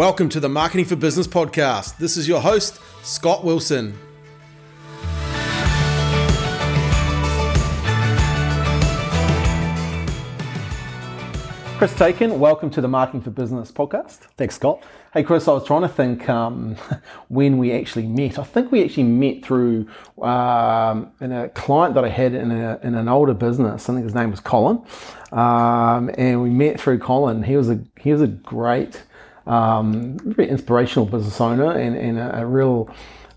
Welcome to the Marketing for Business podcast. This is your host, Scott Wilson. Chris Tacon, welcome to the Marketing for Business podcast. Thanks, Scott. Hey, Chris, I was trying to think um, when we actually met. I think we actually met through um, in a client that I had in, a, in an older business. I think his name was Colin, um, and we met through Colin. He was a he was a great, um, very inspirational business owner and, and a, a real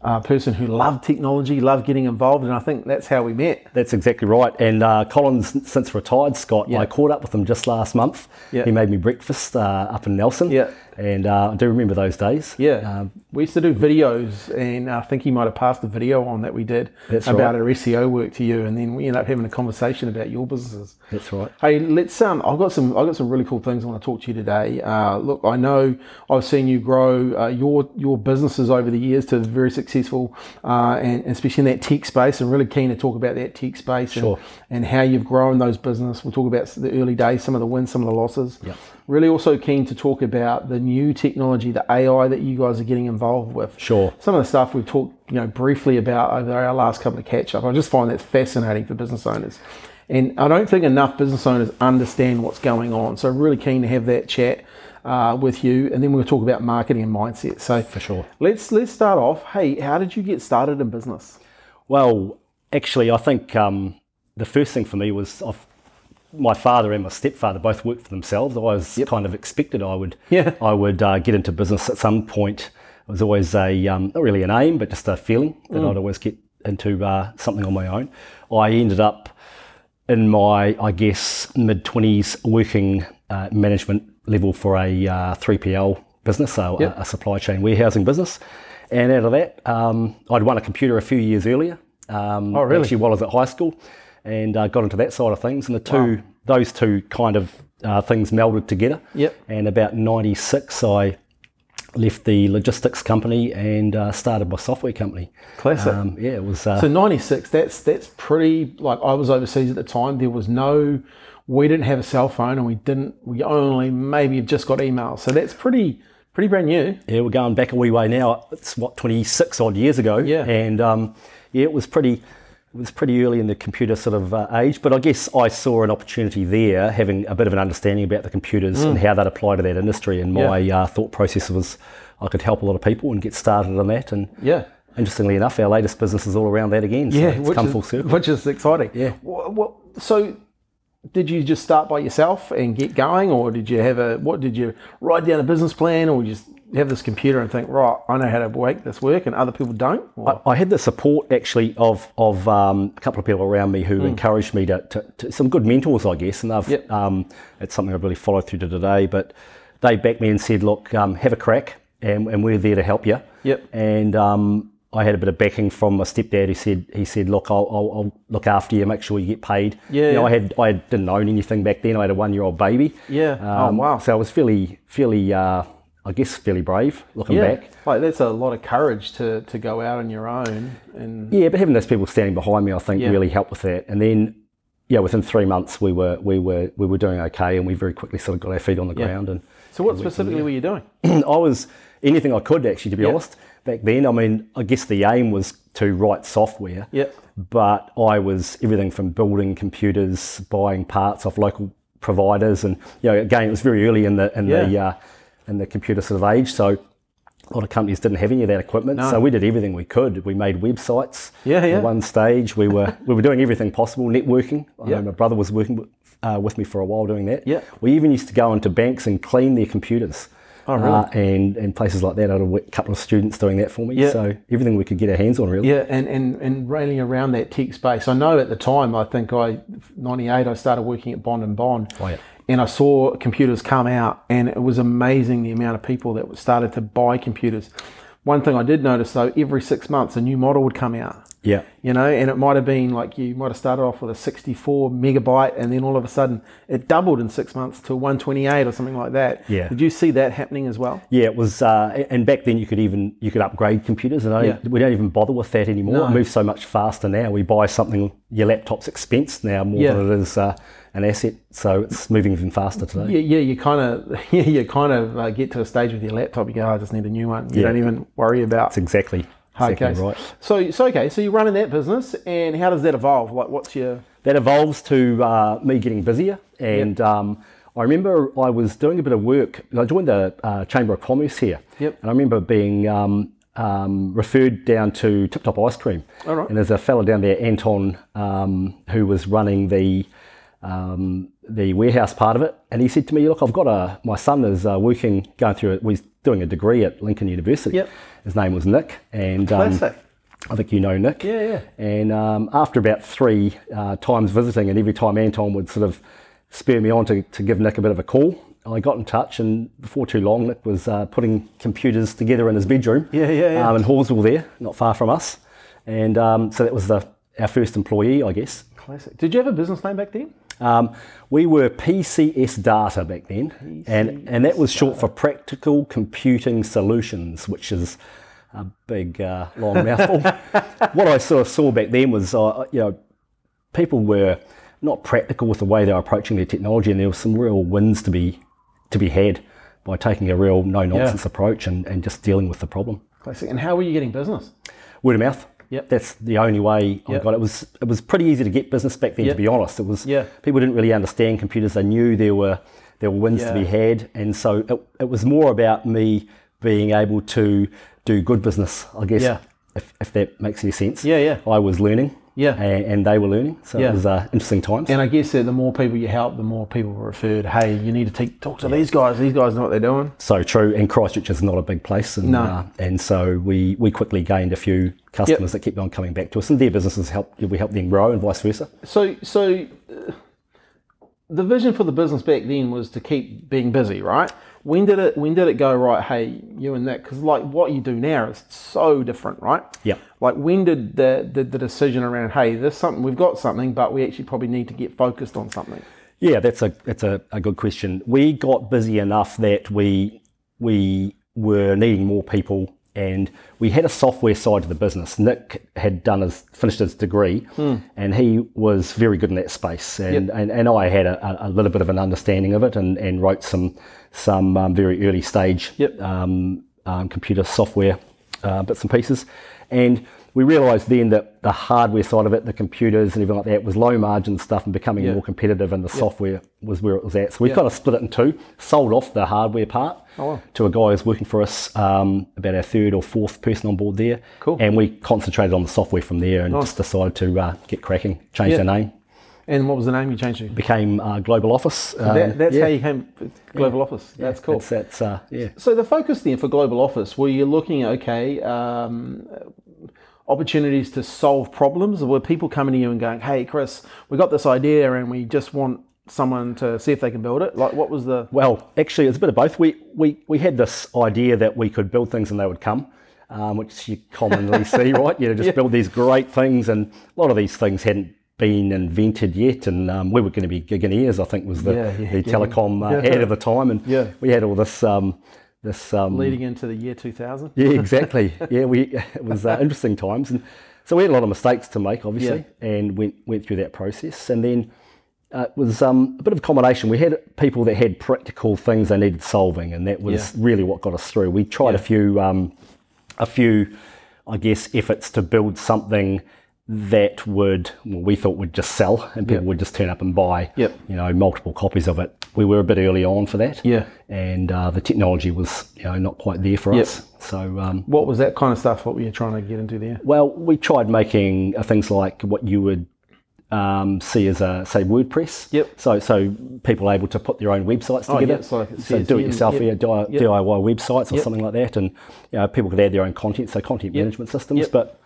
uh, person who loved technology, loved getting involved, and I think that's how we met. That's exactly right. And uh, Colin's since retired, Scott. Yeah. I caught up with him just last month. Yeah. He made me breakfast uh, up in Nelson. Yeah. And uh, I do remember those days. Yeah, Um, we used to do videos, and I think he might have passed the video on that we did about right. our SEO work to you, and then we ended up having a conversation about your businesses. that's right. Hey, let's. Um, I've got some. I've got some really cool things I want to talk to you today. Uh, look, I know I've seen you grow uh, your your businesses over the years to very successful, uh, and especially in that tech space. I'm really keen to talk about that tech space Sure. and, and how you've grown those business. We'll talk about the early days, some of the wins, some of the losses. Yep. Really, also keen to talk about the new technology, the AI that you guys are getting involved with Sure. some of the stuff we've talked, you know, briefly about over our last couple of catch up. I just find that fascinating for business owners, and I don't think enough business owners understand what's going on. So, really keen to have that chat uh, with you, and then we'll talk about marketing and mindset. So, For sure. let's let's start off. Hey, how did you get started in business? Well, actually, I think um, the first thing for me was I've, my father and my stepfather both worked for themselves. I was kind of expected I would Yeah. I would uh, get into business at some point. It was always a um, not really an aim, but just a feeling that Mm. I'd always get into uh, something on my own. I ended up in my I guess mid twenties working uh, management level for a uh, 3PL business, so Yep. a, a supply chain warehousing business. And out of that, um, I'd won a computer a few years earlier. Um, Oh, really? Actually, while I was at high school, and uh, got into that side of things. And the two, those two kind of uh, things melded together. Yep. And about '96, I left the logistics company and uh, started my software company. Classic. Um, yeah, it was. Uh, So ninety six. That's that's pretty. Like I was overseas at the time. There was no. We didn't have a cell phone, and we didn't. We only maybe just got email. So that's pretty pretty brand new. Yeah, we're going back a wee way now. It's what 26 odd years ago. Yeah. and um, yeah, it was pretty. It was pretty early in the computer sort of uh, age, but I guess I saw an opportunity there, having a bit of an understanding about the computers and how that applied to that industry. And my uh, thought process was, I could help a lot of people and get started on that. And Yeah. interestingly enough, our latest business is all around that again. So Yeah, it's which come is, full circle. which is exciting. Yeah. What, so, did you just start by yourself and get going, or did you have a what? Did you write down a business plan, or just have this computer and think, right, I know how to make this work, and other people don't? Or- I had the support actually of of um, a couple of people around me who encouraged me to, to, to some good mentors, I guess, and they've Yep. um, it's something I've really followed through to today. But they backed me and said, "Look, um, have a crack, and, and we're there to help you." Yep. And um, I had a bit of backing from my stepdad. He said, "He said, look, I'll, I'll, I'll look after you, make sure you get paid." Yeah, You know, I had I didn't own anything back then. I had a one year old baby. Yeah. Oh, wow. So I was fairly fairly. Uh, I guess fairly brave looking yeah, back. like that's a lot of courage to to go out on your own, and Yeah, but having those people standing behind me, I think, Yeah. really helped with that. And then, yeah, within three months, we were we were we were doing okay, and we very quickly sort of got our feet on the ground. And so what specifically were you doing? I was anything I could actually, to be Yeah. honest, back then. I mean, I guess the aim was to write software. Yep. But I was everything from building computers, buying parts off local providers, and you know, again, it was very early in the in the uh, in the computer sort of age, so. A lot of companies didn't have any of that equipment, so we did everything we could. We made websites. Yeah, yeah. At one stage, we were we were doing everything possible. Networking. Yeah. my brother was working with, uh, with me for a while doing that. Yeah. We even used to go into banks and clean their computers. Oh, really? Uh, and and places like that. I had a couple of students doing that for me. Yeah. So everything we could get our hands on, really. Yeah, and, and, and railing around that tech space. I know at the time, I think I, 98, I started working at Bond and Bond. Oh, yeah. And I saw computers come out, and it was amazing the amount of people that started to buy computers. One thing I did notice though, every six months a new model would come out. Yeah. You know, and it might have been like you might have started off with a 64 megabyte, and then all of a sudden it doubled in six months to 128 or something like that. Yeah. Did you see that happening as well? Yeah, it was, uh, and back then you could even you could upgrade computers, and Yeah. we don't even bother with that anymore. No. It moves so much faster now. We buy something, your laptop's expense now more Yeah. than it is uh, an asset, so it's moving even faster today. Yeah, yeah. You kind of, yeah, you kind of uh, get to a stage with your laptop. You go, "Oh, I just need a new one. You Yeah. don't even worry about That's exactly, hard exactly case. right. So, so okay. So you're running that business, and how does that evolve? Like, what's your that evolves to uh, me getting busier. And um, I remember I was doing a bit of work. I joined the uh, Chamber of Commerce here, Yep. and I remember being um, um, referred down to Tip Top Ice Cream. All right. And there's a fella down there, Anton, um, who was running the um, the warehouse part of it, and he said to me, "Look, I've got a my son is uh, working, going through it. He's doing a degree at Lincoln University. Yep. His name was Nick, and um, Classic. I think you know Nick. Yeah, yeah. And um, after about three uh, times visiting, and every time Anton would sort of spur me on to, to give Nick a bit of a call, I got in touch, and before too long, Nick was uh, putting computers together in his bedroom. Yeah, yeah, yeah. Um, in Hawesville, there, not far from us. And um, so that was the, our first employee, I guess. Classic. Did you have a business name back then? Um, we were PCS Data back then, and, and that was short for Practical Computing Solutions, which is a big, uh, long mouthful. what I sort of saw back then was, uh, you know, people were not practical with the way they were approaching their technology, and there were some real wins to be to be had by taking a real no nonsense approach and, and just dealing with the problem. Classic. And how were you getting business? Word of mouth. Yep. That's the only way I Yep. got it. Was it was pretty easy to get business back then, Yep. to be honest. It was Yeah. people didn't really understand computers. They knew there were there were wins to be had, and so it, it was more about me being able to do good business, I guess. Yeah. If, if that makes any sense. Yeah, yeah. I was learning. Yeah. And, and they were learning, so Yeah. it was uh, interesting times. And I guess that the more people you help, the more people were referred. Hey, you need to take, talk to these guys. These guys know what they're doing. so true. And Christchurch is not a big place, and No. uh, and so we we quickly gained a few customers that kept on coming back to us, and their businesses helped. We helped them grow, and vice versa. So, so uh, the vision for the business back then was to keep being busy, right? When did it? When did it go right? Hey, you and that, because like what you do now is so different, right? Yeah. Like when did the, the the decision around? Hey, there's something we've got something, but we actually probably need to get focused on something. Yeah, that's a that's a, a good question. We got busy enough that we we were needing more people, and we had a software side to the business. Nick had done his finished his degree, and he was very good in that space, and and, and I had a, a little bit of an understanding of it, and, and wrote some some um, very early stage Yep. um, um, computer software uh, bits and pieces, and we realised then that the hardware side of it, the computers and everything like that, was low margin stuff and becoming Yeah. more competitive, and the software was where it was at. So we kind of split it in two, sold off the hardware part Oh, wow. to a guy who's working for us, um, about our third or fourth person on board there. Cool. And we concentrated on the software from there and just decided to uh, get cracking, change Yeah. the name, And what was the name you changed to? became uh, Global Office. Um, that, that's yeah. how you came Global Office. That's cool. That's, that's uh, yeah. So the focus then for Global Office, were you looking at okay um, opportunities to solve problems, or were people coming to you and going, "Hey, Chris, we got this idea and we just want someone to see if they can build it"? Like, what was the? Well, actually, it's a bit of both. We, we, we had this idea that we could build things and they would come, um, which you commonly see, right? You know, just build these great things, and a lot of these things hadn't been invented yet, and um, we were going to be giganeers, I think, was the, Yeah, yeah, the telecom uh, yeah. ad of the time, and Yeah. we had all this. Um, this um, Leading into the year 2000. yeah, exactly. yeah, we it was uh, interesting times, and so we had a lot of mistakes to make, obviously, and went went through that process, and then uh, it was um, a bit of a combination. We had people that had practical things they needed solving, and that was really what got us through. We tried a few um, a few, I guess, efforts to build something that would well, we thought would just sell and people would just turn up and buy Yep. you know multiple copies of it we were a bit early on for that Yeah. and uh, the technology was you know not quite there for Yep. us so um, What was that kind of stuff? What were you trying to get into there? well we tried making uh, things like what you would um, see as a say WordPress Yep. so so people are able to put their own websites Oh, together yeah, so like so do it yourself yep. DIY, Yep. Websites or Yep. something like that and you know people could add their own content so content management systems Yep. but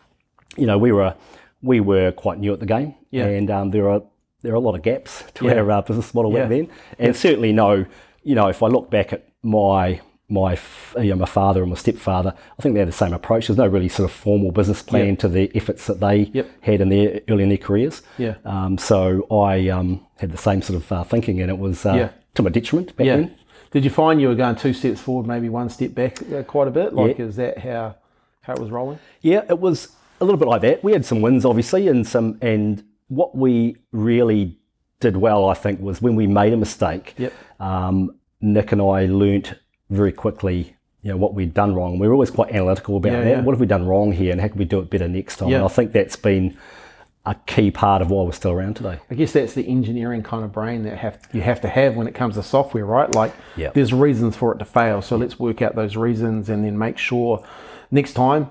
you know we were we were quite new at the game Yeah. and um, there are there are a lot of gaps to Yeah. our uh, business model Yeah. back then and certainly no you know if I look back at my my f- you know, my father and my stepfather, I think they had the same approach. There's no really sort of formal business plan Yep. to the efforts that they Yep. had in their early in their careers. Yeah. Um, so I um, had the same sort of uh, thinking, and it was uh, Yeah. to my detriment back Yeah. then. Did you find you were going two steps forward, maybe one step back uh, quite a bit? Like, Yeah. is that how how it was rolling? Yeah, it was a little bit like that. We had some wins, obviously, and some. And what we really did well, I think, was when we made a mistake. Yep. Um, Nick and I learnt very quickly, you know, what we'd done wrong. We were always quite analytical about Yeah, that. yeah. What have we done wrong here, and how can we do it better next time? Yeah. And I think that's been a key part of why we're still around today. I guess that's the engineering kind of brain that have you have to have when it comes to software, right? Like, Yeah. there's reasons for it to fail, so let's work out those reasons and then make sure next time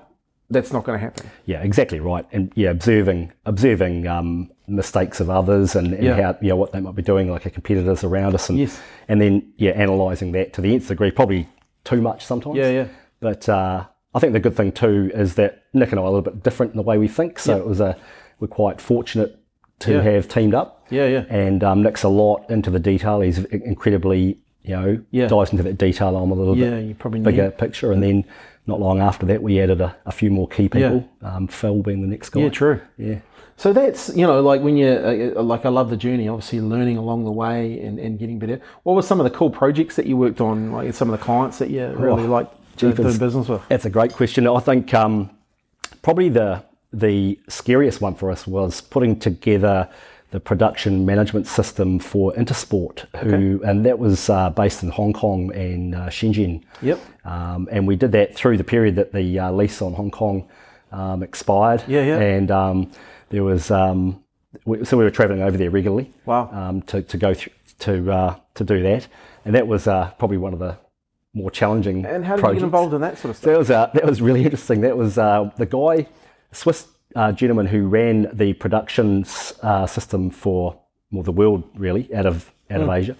that's not going to happen. Yeah, exactly right. And yeah, observing observing um, mistakes of others and, and Yeah. how you know what they might be doing, like our competitors around us, and Yes. and then yeah, analysing that to the nth degree, probably too much sometimes. Yeah, yeah. But uh, I think the good thing too is that Nick and I are a little bit different in the way we think. So it was a we're quite fortunate to Yeah. have teamed up. Yeah, yeah. And um, Nick's a lot into the detail. He's incredibly you know Yeah. dives into that detail. I'm a little Yeah, bit bigger need. picture, and then. Not long after that, we added a, a few more key people. Um, Phil being the next guy. Yeah, true. Yeah. So that's you know like when you uh, like I love the journey, obviously learning along the way and, and getting better. What were some of the cool projects that you worked on? Like some of the clients that you really Oh, like doing business with? That's a great question. I think um, probably the the scariest one for us was putting together the production management system for Intersport, who and that was uh, based in Hong Kong and uh, Shenzhen. Yep. Um, and we did that through the period that the uh, lease on Hong Kong um, expired. Yeah, yeah. And um, there was um, we, so we were travelling over there regularly. Wow. Um, to, to go through to uh, to do that, and that was uh, probably one of the more challenging. And how did you get involved in that sort of stuff? That was uh, that was really interesting. That was uh, the guy, Swiss uh, gentleman who ran the production uh, system for well the world really out of out Hmm. of Asia.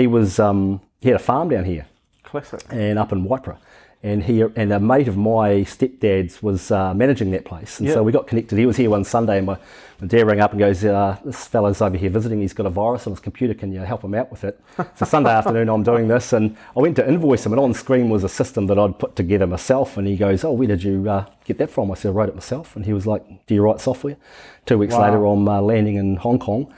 He was um, he had a farm down here Classic. and up in Waipara. And he and a mate of my stepdad's was uh, managing that place, and Yeah. so we got connected. He was here one Sunday, and my, my dad rang up and goes, uh, "This fellow's over here visiting. He's got a virus on his computer. Can you help him out with it?" so Sunday afternoon, I'm doing this, and I went to invoice him, and on screen was a system that I'd put together myself. And he goes, "Oh, where did you uh, get that from?" I said, "I wrote it myself." And he was like, "Do you write software?" Two weeks Wow. later, I'm uh, landing in Hong Kong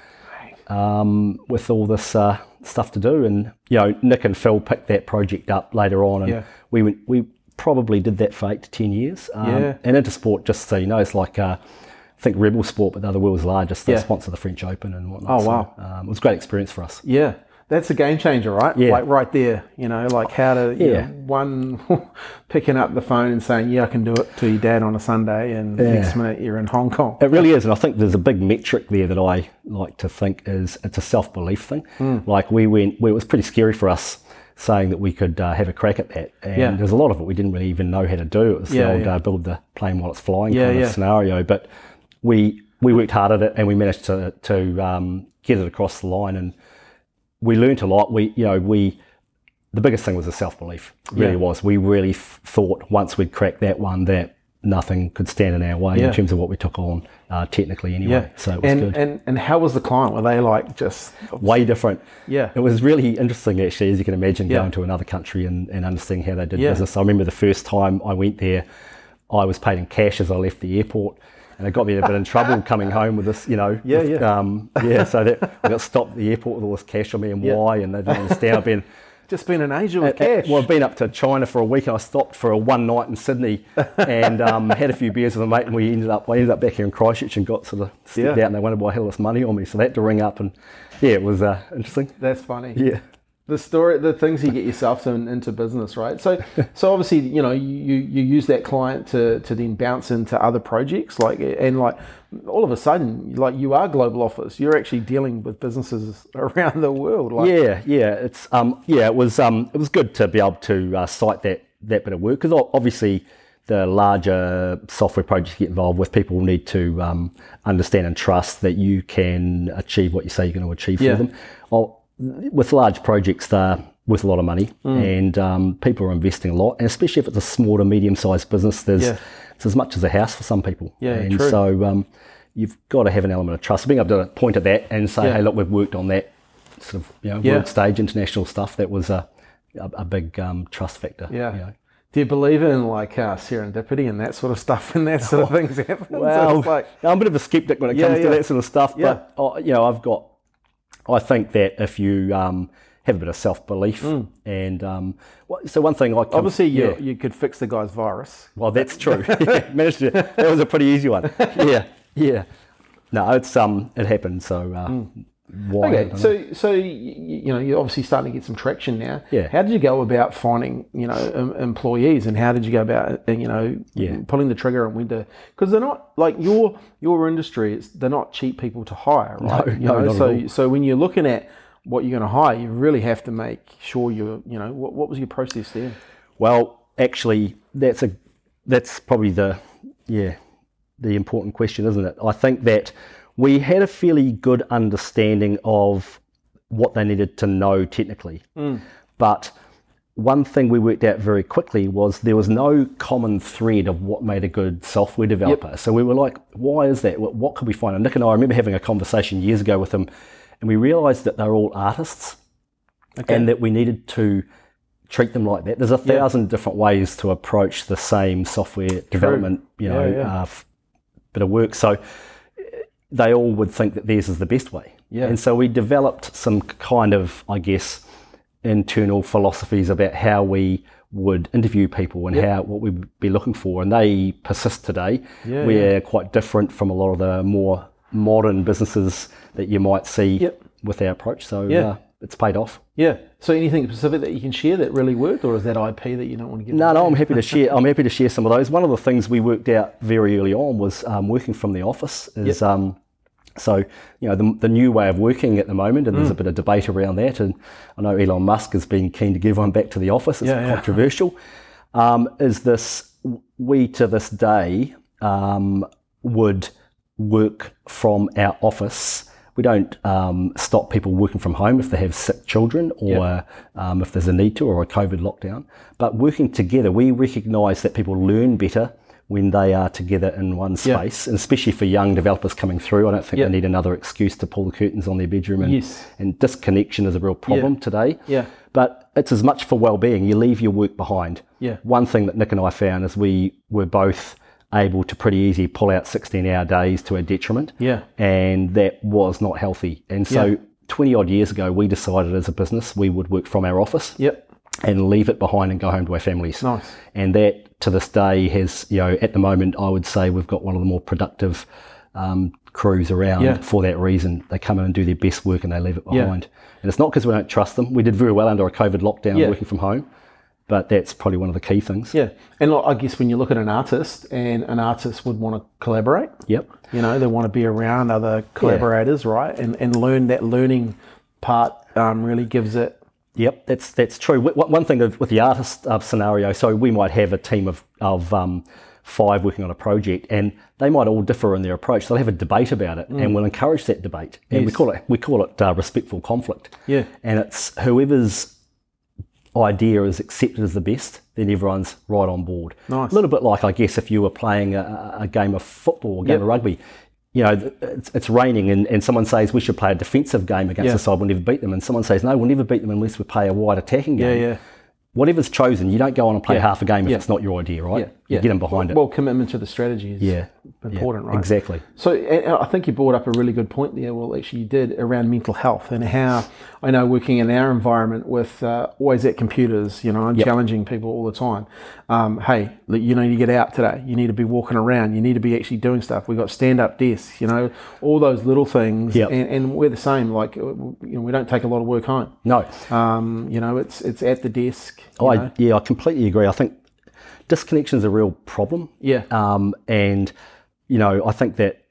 um, with all this uh, stuff to do. And you know, Nick and Phil picked that project up later on, and Yeah. we went, we probably did that for eight to ten years. Um, Yeah. And Intersport, just so you know, it's like uh, I think Rebel Sport, but they're the world's largest. They Yeah. sponsor the French Open and whatnot. Oh, So, wow. um, it was a great experience for us. Yeah, that's a game changer, right? Yeah. Like right there, you know, like how to, Yeah. know, one picking up the phone and saying, yeah, I can do it to your dad on a Sunday, and next minute you're in Hong Kong. It really is, and I think there's a big metric there that I like to think is it's a self belief thing. Hmm. Like we went, well, it was pretty scary for us saying that we could uh, have a crack at that, and Yeah. there's a lot of it we didn't really even know how to do. It was Yeah, the old yeah. uh, build the plane while it's flying Yeah, kind yeah. of scenario, but we we worked hard at it and we managed to to um, get it across the line, and we learnt a lot. We you know we the biggest thing was the self belief. Really Yeah. was. We really f- thought once we'd cracked that one that nothing could stand in our way Yeah. in terms of what we took on uh, technically anyway. Yeah. So it was and, good. and and how was the client? Were they like just Way different. Yeah. It was really interesting actually, as you can imagine, Yeah. going to another country and, and understanding how they did business. I remember the first time I went there, I was paid in cash as I left the airport. And it got me a bit in trouble coming home with this, you know. Yeah, with, yeah. Um, yeah, so that I got stopped at the airport with all this cash on me and Yeah. why, and they didn't understand. I've been just been in Asia with cash? Well, I've been up to China for a week and I stopped for a one night in Sydney and um, had a few beers with a mate and we ended up, I ended up back here in Christchurch and got sort of stepped Yeah. out and they wondered why I had all this money on me. So they had to ring up and yeah, it was uh, interesting. That's funny. Yeah. The story, the things you get yourself in, into business, right? So, so obviously, you know, you, you use that client to, to then bounce into other projects, like, and like, all of a sudden, like, you are global office. You're actually dealing with businesses around the world. Like, Yeah, yeah, it's um, yeah, it was um, it was good to be able to uh, cite that that bit of work because obviously the larger software projects you get involved with, people need to um, understand and trust that you can achieve what you say you're going to achieve Yeah. for them. Well, with large projects, they're worth a lot of money, Mm. and um, people are investing a lot, and especially if it's a small to medium sized business, there's Yeah. it's as much as a house for some people. Yeah, and true. so um, you've got to have an element of trust. Being able to point at that and say, Yeah. "Hey, look, we've worked on that." Sort of, you know, Yeah. world stage international stuff. That was a a, a big um, trust factor. Yeah. you know. Do you believe in like uh, serendipity and that sort of stuff and that sort of things happen? Well, it's like, I'm a bit of a skeptic when it Yeah, comes yeah. to that sort of stuff. Yeah. But oh, you know, I've got. I think that if you um, have a bit of self belief and um, so one thing I come, Mm. obviously, you, yeah. you could fix the guy's virus. Well, that's true. Managed to. That was a pretty easy one. Yeah, yeah. No, it's um, it happened. So uh, why? Okay, so so you, know you're obviously starting to get some traction now. Yeah. How did you go about finding you know em- employees, and how did you go about uh, you know Yeah. pulling the trigger and when to? Because they're not like your your industry. It's, they're not cheap people to hire, right? No, You no, know, not at so all. so when you're looking at what you're going to hire, you really have to make sure you're you know what, what was your process there? Well, actually, that's a that's probably the yeah the important question, isn't it? I think that we had a fairly good understanding of what they needed to know technically, but one thing we worked out very quickly was there was no common thread of what made a good software developer. So we were like, why is that? What, what could we find? And Nick and I remember having a conversation years ago with them, and we realised that they're all artists and that we needed to treat them like that. There's a thousand different ways to approach the same software development, you know, Yeah, yeah. Uh, f- bit of work. So they all would think that theirs is the best way. Yeah. And so we developed some kind of, I guess, internal philosophies about how we would interview people and how what we'd be looking for, and they persist today. Yeah, We're quite different from a lot of the more modern businesses that you might see Yep. with our approach. So Yeah. uh, it's paid off. Yeah. So anything specific that you can share that really worked, or is that IP that you don't want to give? No, no, I'm happy to share. I'm happy to share some of those. One of the things we worked out very early on was um, working from the office. Is um, so you know the, the new way of working at the moment, and there's Mm. a bit of debate around that. And I know Elon Musk has been keen to give one back to the office. It's Yeah, yeah. controversial. Um, is this we to this day um, would work from our office? We don't um, stop people working from home if they have sick children or um, if there's a need to or a COVID lockdown. But working together, we recognise that people learn better when they are together in one Yeah. space, and especially for young developers coming through. I don't think Yeah. they need another excuse to pull the curtains on their bedroom. And, Yes. and disconnection is a real problem today. Yeah. But it's as much for well-being. You leave your work behind. Yeah. One thing that Nick and I found is we were both able to pretty easy pull out 16-hour days to our detriment. Yeah. And that was not healthy. And so Yeah. 20 odd years ago, we decided as a business we would work from our office Yep. And leave it behind and go home to our families. Nice. And that to this day has, you know, at the moment, I would say we've got one of the more productive um, crews around Yeah. for that reason. They come in and do their best work and they leave it behind. Yeah. And it's not because we don't trust them. We did very well under a COVID lockdown Yeah. working from home, but that's probably one of the key things. Yeah. And look, I guess when you look at an artist, and an artist would want to collaborate. Yep. You know, they want to be around other collaborators, right? And and learn that learning part um, really gives it. Yep, that's that's true. One thing with the artist uh, scenario, so we might have a team of of um, five working on a project, and they might all differ in their approach. They'll have a debate about it, and we'll encourage that debate. And we Mm. Call it we call it uh, respectful conflict. Yeah. and it's whoever's idea is accepted as the best, then everyone's right on board. Nice. A little bit like I guess if you were playing a, a game of football, or a game Yep. of rugby. You know, it's, it's raining, and, and someone says we should play a defensive game against Yeah. the side, we'll never beat them. And someone says, no, we'll never beat them unless we play a wide attacking Yeah, game. yeah. Whatever's chosen, you don't go on and play Yeah. half a game if Yeah. it's not your idea, right? Yeah. You get them behind well, it. Well, commitment to the strategy is yeah. important, Yeah, right? Exactly. So I think you brought up a really good point there. Well, actually, you did around mental health and how I know working in our environment with uh, always at computers, you know, and Yep. challenging people all the time. Um, hey, you need to get out today. You need to be walking around. You need to be actually doing stuff. We've got stand up desks, you know, all those little things. Yep. And, and we're the same. Like, uh, you know, we don't take a lot of work home. No, Um, you know, it's it's at the desk. you I know. yeah, I completely agree. I think disconnection is a real problem. Yeah. Um, and you know, I think that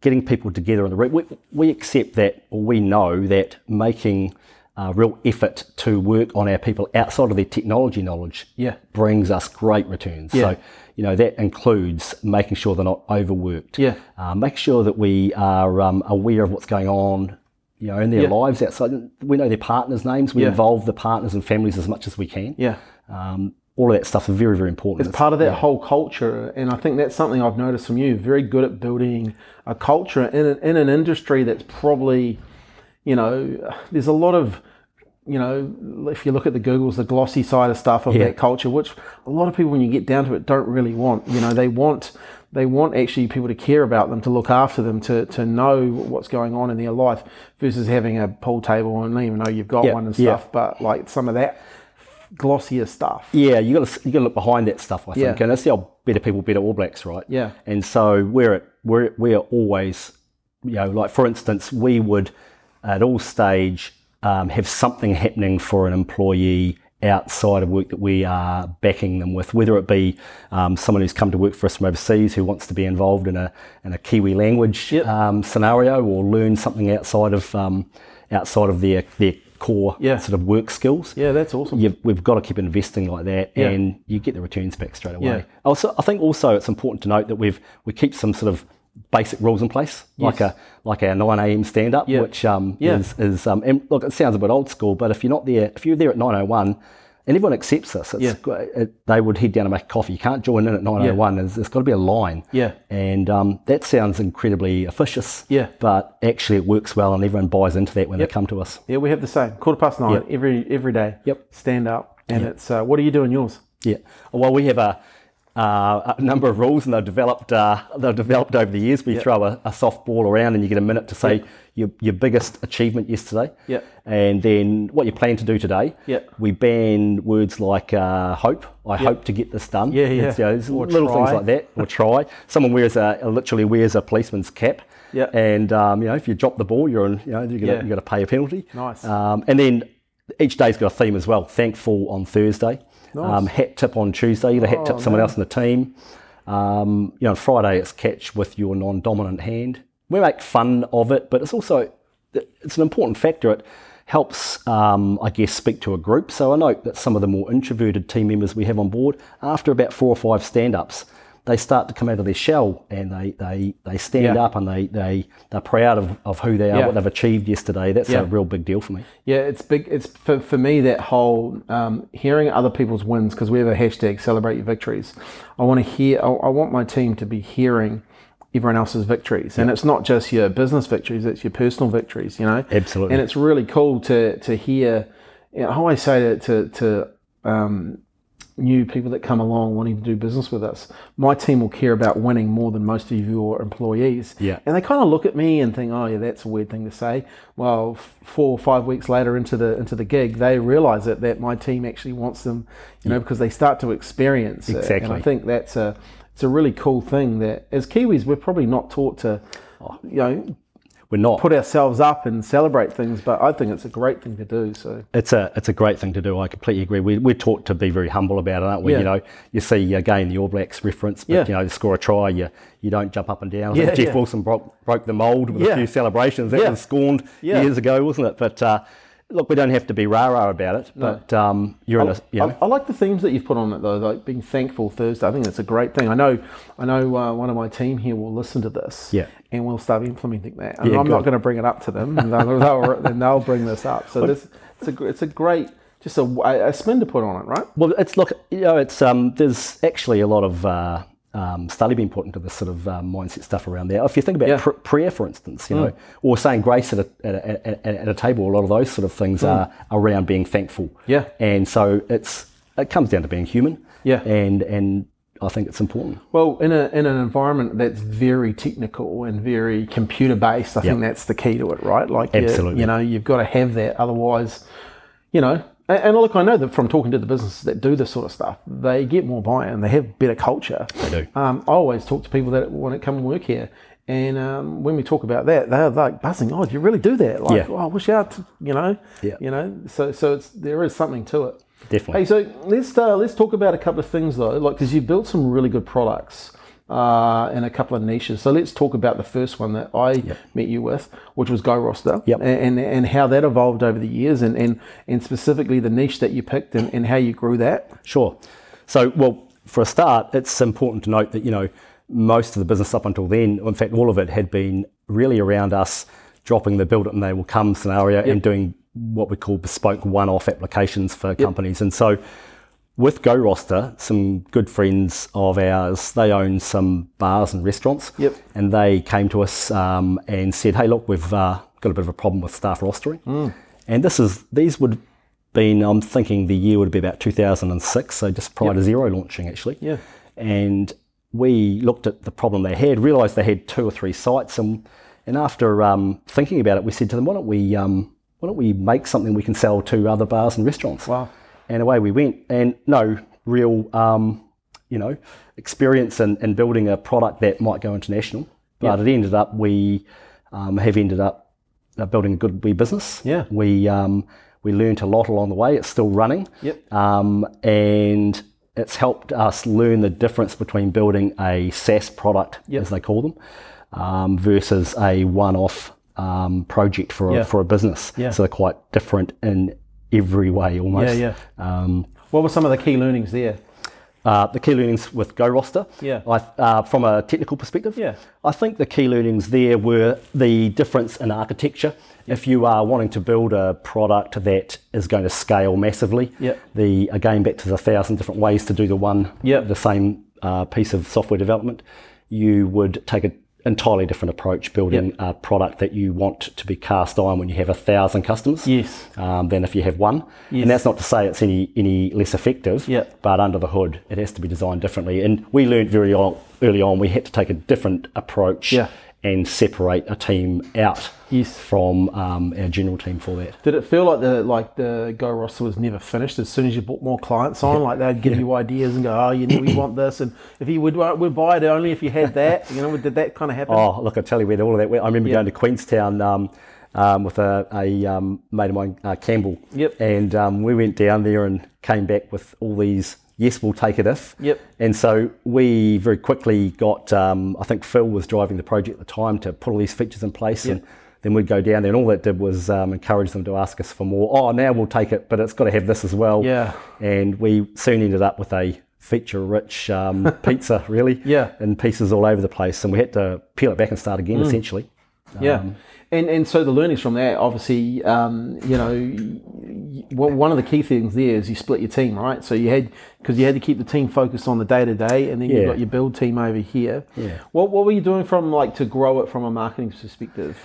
getting people together in the we, we accept that, or we know that making a real effort to work on our people outside of their technology knowledge Yeah. brings us great returns. Yeah. So, you know, that includes making sure they're not overworked. Yeah. Uh, make sure that we are um, aware of what's going on, you know, in their Yeah. lives outside. We know their partners' names. We Yeah. involve the partners and families as much as we can. Yeah. Um, all of that stuff is very, very important. It's part of that whole culture, and I think that's something I've noticed from you. Very good at building a culture in an, in an industry that's probably, you know, there's a lot of you know, if you look at the Googles, the glossy side of stuff of Yeah. that culture, which a lot of people, when you get down to it, don't really want. You know, they want they want actually people to care about them, to look after them, to to know what's going on in their life, versus having a pool table and even know you've got Yeah, one and yeah. stuff. But like some of that glossier stuff. Yeah, you got to you got to look behind that stuff. I think, Yeah. and that's the old better people, better All Blacks, right? Yeah. And so we're at, we're we are always, you know, like for instance, we would at all stage um, have something happening for an employee outside of work that we are backing them with, whether it be um, someone who's come to work for us from overseas who wants to be involved in a in a Kiwi language Yep. um, scenario or learn something outside of um, outside of their their core Yeah. sort of work skills Yeah, that's awesome. you've, we've got to keep investing like that, Yeah. and you get the returns back straight away. Yeah. Also, I think also it's important to note that we've we keep some sort of basic rules in place, like a like our nine a.m. stand up, Yeah. which um, is is um, and look, it sounds a bit old school, but if you're not there, if you're there at nine o one. And everyone accepts this. It's Yeah. great. It, they would head down and make coffee. You can't join in at 9.01. There's, there's got to be a line. Yeah. And um, that sounds incredibly officious. Yeah. But actually it works well and everyone buys into that when Yep. they come to us. Yeah, we have the same quarter past nine Yep. every every day. Yep. Stand up, and it's uh, what are you doing yours? Yeah. Well, we have a, uh, a number of rules, and they've developed. Uh, they've developed over the years. We throw a, a soft ball around, and you get a minute to say your, your biggest achievement yesterday. Yeah. And then what you plan to do today. Yeah. We ban words like uh, hope. I hope to get this done. Yeah, yeah. You know, little things like that. Or try. Someone wears a literally wears a policeman's cap. Yeah. And um, you know, if you drop the ball, you're on, you know you're gonna, Yeah. you got to pay a penalty. Nice. Um, and then each day's got a theme as well. Thankful on Thursday. Um, hat tip on Tuesday. Either hat Oh, tip someone man. else in the team. Um, you know, Friday it's catch with your non-dominant hand. We make fun of it, but it's also it's an important factor. It helps, um, I guess, speak to a group. So I note that some of the more introverted team members we have on board, after about four or five stand-ups, they start to come out of their shell and they they, they stand Yeah. up and they, they they're proud of, of who they are, Yeah. what they've achieved yesterday. That's Yeah. a real big deal for me. Yeah, it's big. It's for, for me that whole um, hearing other people's wins because we have a hashtag celebrate your victories. I want to hear. I, I want my team to be hearing everyone else's victories, and it's not just your business victories; it's your personal victories. You know, Absolutely. And it's really cool to to hear. You know, I always say to to, to um, new people that come along wanting to do business with us, my team will care about winning more than most of your employees. Yeah. And they kind of look at me and think, "Oh, yeah, that's a weird thing to say." Well, f- four or five weeks later into the into the gig, they realise it that my team actually wants them, you know, because they start to experience it. And I think that's a it's a really cool thing that as Kiwis we're probably not taught to, oh. you know, We're not. put ourselves up and celebrate things, but I think it's a great thing to do. So It's a it's a great thing to do. I completely agree. We, we're taught to be very humble about it, aren't we? Yeah. You know, you see again the All Blacks reference, but Yeah. you know, to score a try, you you don't jump up and down. Yeah, Jeff. Wilson broke, broke the mould with a few celebrations. That was scorned years ago, wasn't it? But uh, look, we don't have to be rah rah about it. But um, you're in a you know, I, I like the themes that you've put on it though, like being thankful Thursday. I think that's a great thing. I know, I know uh, one of my team here will listen to this, Yeah. and we'll start implementing that. And Yeah, I'm not going to bring it up to them, and they'll, they'll, they'll bring this up. So this, it's a, it's a great, just a, a spin to put on it, right? Well, it's look, you know, it's um, there's actually a lot of uh, um, study being put into this sort of um, mindset stuff around there. If you think about Yeah. Mm. pr- prayer, for instance, you know, or saying grace at a, at, a, at, a, at a table, a lot of those sort of things are around being thankful. Mm. Yeah. and so it's it comes down to being human. Yeah. and and I think it's important. Well, in a in an environment that's very technical and very computer based, I think that's the key to it, right? Like, you- Absolutely. you know, you've got to have that. Otherwise, you know, and, and look, I know that from talking to the businesses that do this sort of stuff, they get more buy-in. They have better culture. They do. Um, I always talk to people that want to come and work here. And um, when we talk about that, they're like buzzing. Oh, do you really do that? Like, Yeah. oh, I wish I, had, you know, Yeah. you know. So, so it's there is something to it. Definitely. Hey, so let's uh, let's talk about a couple of things though, like because you've built some really good products uh, in a couple of niches. So let's talk about the first one that I met you with, which was GoRoster, Yep. and, and and how that evolved over the years, and and, and specifically the niche that you picked and, and how you grew that. Sure. So, well, for a start, it's important to note that, you know, most of the business up until then, in fact, all of it had been really around us dropping the build it and they will come scenario and doing what we call bespoke one off applications for companies. And so, with GoRoster, some good friends of ours, they own some bars and restaurants. Yep. And they came to us um, and said, hey, look, we've uh, got a bit of a problem with staff rostering. And this is these would have been, I'm thinking the year would be about 2006, so just prior to Xero launching actually. Yeah. And we looked at the problem they had, realised they had two or three sites, and and after um, thinking about it, we said to them, why don't we um, why don't we make something we can sell to other bars and restaurants? Wow. And away we went, and no real um, you know experience in, in building a product that might go international, but it ended up we um, have ended up uh, building a good wee business. Yeah. We um, we learned a lot along the way. It's still running. Yep. Um, and it's helped us learn the difference between building a SaaS product, Yep. as they call them, um, versus a one-off um, project for a, Yeah. for a business. Yeah. So they're quite different in every way almost. Yeah, Um, What were some of the key learnings there? uh, the key learnings with GoRoster, Yeah. I, uh, from a technical perspective, Yeah. I think the key learnings there were the difference in architecture. If you are wanting to build a product that is going to scale massively, Yep. the again back to the thousand different ways to do the one, Yep. the same uh, piece of software development, you would take an entirely different approach building a product that you want to be cast iron when you have a thousand customers Yes. um, than if you have one. Yes. And that's not to say it's any any less effective. Yeah. But under the hood, it has to be designed differently. And we learned very on, early on we had to take a different approach Yeah. And separate a team out Yes. from um, our general team for that. Did it feel like the like the GoRoster was never finished? As soon as you brought more clients on, like they'd give you ideas and go, "Oh, you know, we want this," and if you would would buy it only if you had that. You know, did that kind of happen? Oh, look, I tell you we where all of that went. I remember Yeah. going to Queenstown um, um, with a, a um, mate of mine, uh, Campbell. Yep. And um, we went down there and came back with all these, yes, we'll take it if. Yep. And so we very quickly got, um, I think Phil was driving the project at the time to put all these features in place. And then we'd go down there, and all that did was um, encourage them to ask us for more. Oh, now we'll take it, but it's got to have this as well. Yeah. And we soon ended up with a feature-rich um, pizza, really. Yeah. In pieces all over the place, and we had to peel it back and start again, essentially. Yeah, Um, and and so the learnings from that, obviously, um, you know, one of the key things there is you split your team, right? So you had because you had to keep the team focused on the day to day, and then you've got your build team over here. Yeah. What what were you doing from like to grow it from a marketing perspective?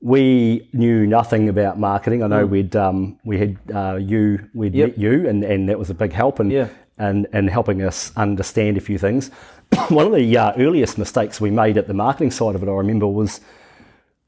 We knew nothing about marketing. I know we'd um, we had uh, you, we'd Mm. Yep. met you, and, and that was a big help in, Yeah. and, and helping us understand a few things. One of the uh, earliest mistakes we made at the marketing side of it, I remember, was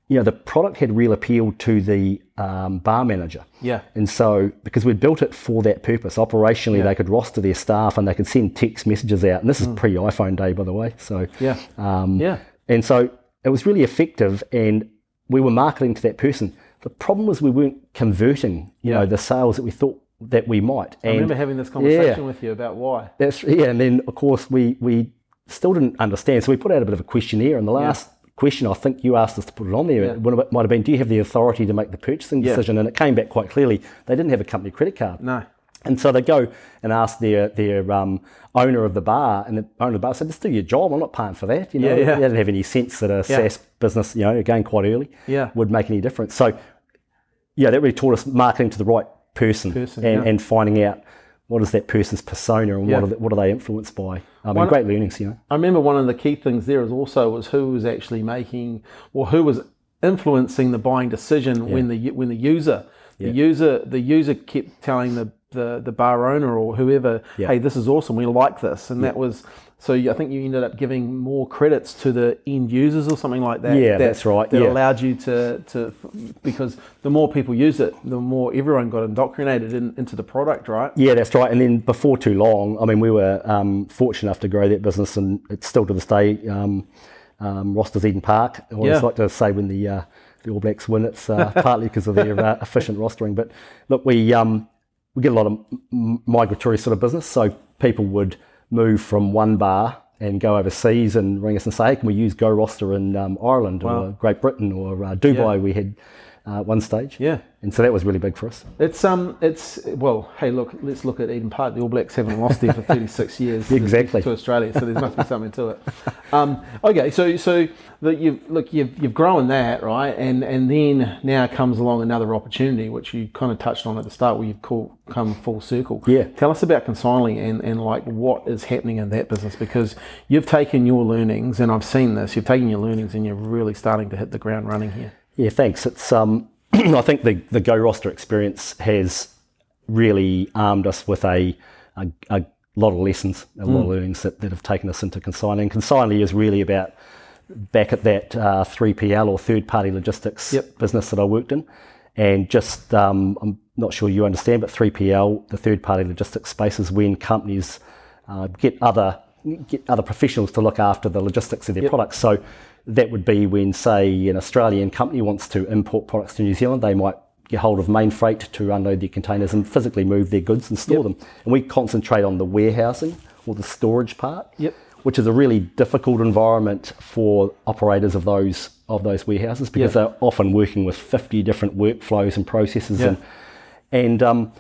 you know the product had real appeal to the um, bar manager. Yeah. And so, because we'd built it for that purpose, operationally, they could roster their staff and they could send text messages out. And this is pre iPhone day, by the way. So, Mm. Yeah. um, Yeah. and so it was really effective, and we were marketing to that person. The problem was we weren't converting, you know, the sales that we thought that we might. I And remember having this conversation yeah, with you about why. that's yeah. And then of course we we still didn't understand, so we put out a bit of a questionnaire. And the last question I think you asked us to put it on there, it might have been, do you have the authority to make the purchasing Yeah. decision? And it came back quite clearly. They didn't have a company credit card. No. And so they go and ask their their um, owner of the bar, and the owner of the bar said, "Just do your job. I'm not paying for that." You know, Yeah, yeah. they didn't have any sense that a SaaS business, you know, again quite early, Yeah. would make any difference. So, yeah, that really taught us marketing to the right person, Person, and, yeah. and finding out what is that person's persona and Yeah. what are they, what are they influenced by. I mean, One- great learnings, you know. I remember one of the key things there is also was who was actually making or who was influencing the buying decision when the when the user the user the user kept telling the, the the bar owner or whoever, Yeah. hey, this is awesome, we like this, and that was so. I think you ended up giving more credits to the end users or something like that. Yeah, that- that's right, That yeah. allowed you to to because the more people use it, the more everyone got indoctrinated in, into the product, right? Yeah, that's right. And then before too long, I mean, we were um, fortunate enough to grow that business, and it's still to this day. Um, um, Rosters Eden Park. I always Yeah. like to say when the uh, the All Blacks win, it's uh, partly because of their uh, efficient rostering. But look, we um, we get a lot of migratory sort of business, so people would move from one bar and go overseas and ring us and say, hey, can we use GoRoster in um, Ireland or Great Britain or uh, Dubai? Yeah. We had uh, one stage, Yeah. and so that was really big for us. It's um, it's well. Hey, look, let's look at Eden Park. The All Blacks haven't lost there for 36 years. Exactly. to Australia, so there must be something to it. Um, okay, so so that you've look, you've you've grown that right, and and then now comes along another opportunity, which you kind of touched on at the start, where you've call, come full circle. Yeah. Tell us about Consignly and and like what is happening in that business because you've taken your learnings, and I've seen this. You've taken your learnings, and you're really starting to hit the ground running here. Yeah, thanks. It's um, I think the the GoRoster experience has really armed us with a, a, a lot of lessons, a Hmm. lot of learnings that, that have taken us into Consignly. Consignly is really about back at that uh, 3PL or third party logistics Yep. business that I worked in. And just, um, I'm not sure you understand, but 3PL, the third party logistics space, is when companies uh, get other get other professionals to look after the logistics of their products. So that would be when, say, an Australian company wants to import products to New Zealand, they might get hold of Mainfreight to unload their containers and physically move their goods and store them. And we concentrate on the warehousing or the storage part Yep. which is a really difficult environment for operators of those of those warehouses because Yeah. they're often working with 50 different workflows and processes and and um,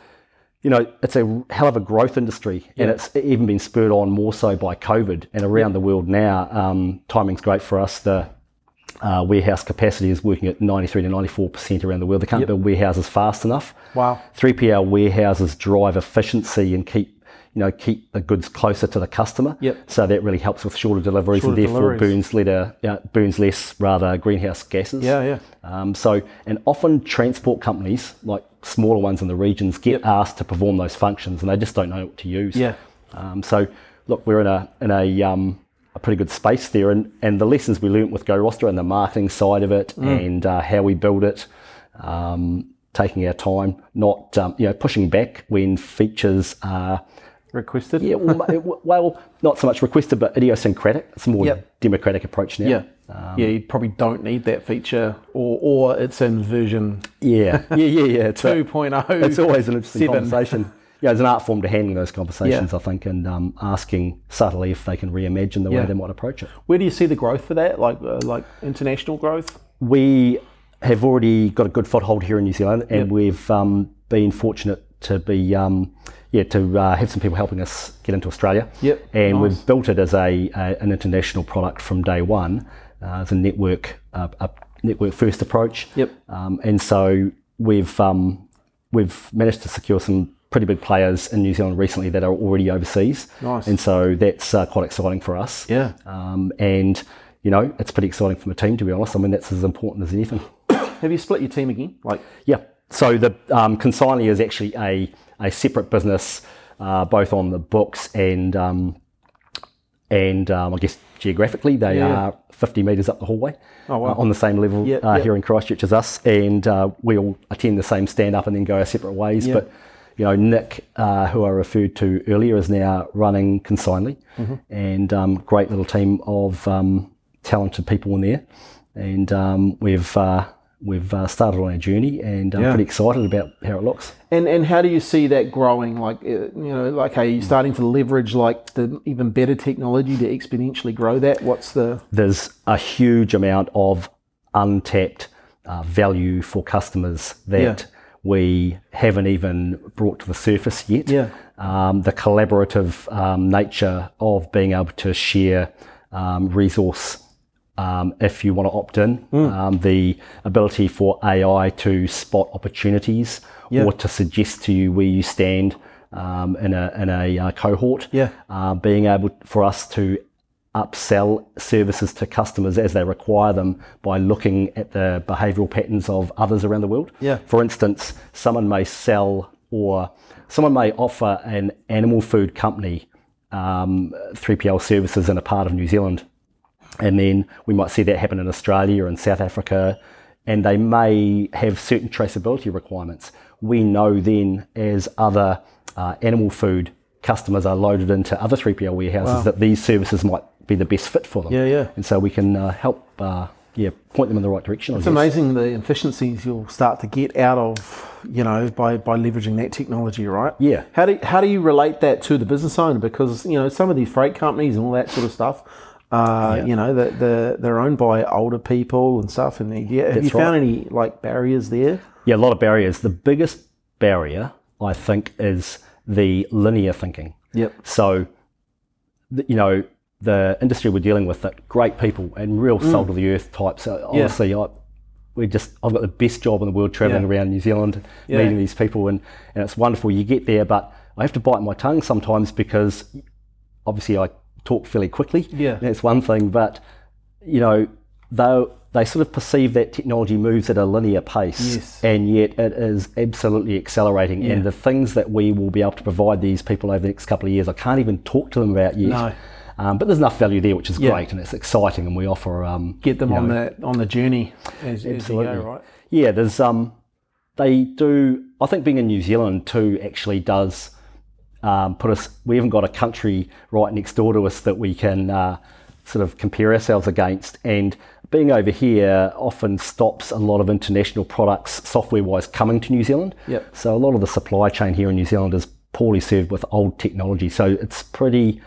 you know it's a hell of a growth industry and it's even been spurred on more so by COVID and around the world now um, timing's great for us the uh, warehouse capacity is working at 93 to 94 percent around the world. They can't Yep. build warehouses fast enough. Wow. 3PL warehouses drive efficiency and keep you know keep the goods closer to the customer. Yep. So that really helps with shorter deliveries Shorter and therefore deliveries. burns letter, uh, burns less rather greenhouse gases. Yeah, yeah. Um, so and often transport companies like smaller ones in the regions get asked to perform those functions and they just don't know what to use. Yeah. Um, so look, we're in a in a um, a pretty good space there, and, and the lessons we learnt with GoRoster and the marketing side of it, Mm. and uh, how we build it, um, taking our time, not um, you know pushing back when features are Requested. yeah well, well not so much requested but idiosyncratic. It's a more Yep. democratic approach now. Yeah. yeah, you probably don't need that feature, or or it's in version yeah, yeah, yeah, yeah. It's, a- 2.0. it's always an interesting seven. conversation. Yeah, it's an art form to handling those conversations, I think, and um, asking subtly if they can reimagine the Yeah. way they might approach it. Where do you see the growth for that? Like uh, like international growth? We have already got a good foothold here in New Zealand, and we've um, been fortunate to be, um, yeah, to uh, have some people helping us get into Australia. Yep, And nice. we've built it as a, a an international product from day one, uh, as a network uh, a network first approach. Yep. Um, and so we've um, we've managed to secure some pretty big players in New Zealand recently that are already overseas. Nice. And so that's uh, quite exciting for us. Yeah. Um, and you know, it's pretty exciting for a team to be honest. I mean, that's as important as anything. Have you split your team again? Like Yeah. So the um, Consignly is actually a, a separate business, uh, both on the books and um, and um, I guess geographically they Yeah. are 50 metres up the hallway. Oh, wow. uh, on the same level Yeah, uh, yeah. here in Christchurch as us, and uh, we all attend the same stand up and then go our separate ways. Yeah. But you know, Nick, uh, who I referred to earlier, is now running Consignly, Mm-hmm. and um, great little team of um, talented people in there, and um, we've uh, we've uh, started on our journey, and I'm Yeah. pretty excited about how it looks. And and how do you see that growing? Like uh, you know, like are you starting to leverage like the even better technology to exponentially grow that? What's the There's a huge amount of untapped uh, value for customers that Yeah. we haven't even brought to the surface yet. Yeah. Um, the collaborative um, nature of being able to share um, resource um, if you want to opt in, Hmm. um, the ability for AI to spot opportunities Yeah. or to suggest to you where you stand um, in a, in a uh, cohort, Yeah. uh, being able for us to upsell services to customers as they require them by looking at the behavioral patterns of others around the world. Yeah. For instance, someone may sell or someone may offer an animal food company um, 3PL services in a part of New Zealand. And then we might see that happen in Australia or in South Africa, and they may have certain traceability requirements. We know then, as other uh, animal food customers are loaded into other 3PL warehouses, that these services might be the best fit for them. Yeah, yeah. And so we can uh, help, uh, yeah, point them in the right direction. It's amazing the efficiencies you'll start to get out of, you know, by, by leveraging that technology, right? Yeah. How do how do you relate that to the business owner? Because you know some of these freight companies and all that sort of stuff, uh, you know, that the, they're owned by older people and stuff. And yeah, have you That's found right. any like barriers there? Yeah, a lot of barriers. The biggest barrier, I think, is the linear thinking. Yep. So, you know, the industry we're dealing with, that great people and real salt of the earth types. So Yeah. honestly, I, we just I've got the best job in the world traveling Yeah. around New Zealand, Yeah. meeting these people, and and it's wonderful. You get there, but I have to bite my tongue sometimes because obviously I talk fairly quickly. Yeah. that's one thing, but you know, they they sort of perceive that technology moves at a linear pace, Yes. and yet it is absolutely accelerating. Yeah. And the things that we will be able to provide these people over the next couple of years, I can't even talk to them about yet. No. Um, but there's enough value there, which is Yeah. great, and it's exciting, and we offer um, Get them on know, the on the journey as, as Absolutely. go, right? Yeah, there's um, they do. I think being in New Zealand too actually does um, put us. We haven't got a country right next door to us that we can uh, sort of compare ourselves against, and being over here often stops a lot of international products software-wise coming to New Zealand. Yep. So a lot of the supply chain here in New Zealand is poorly served with old technology. So it's pretty.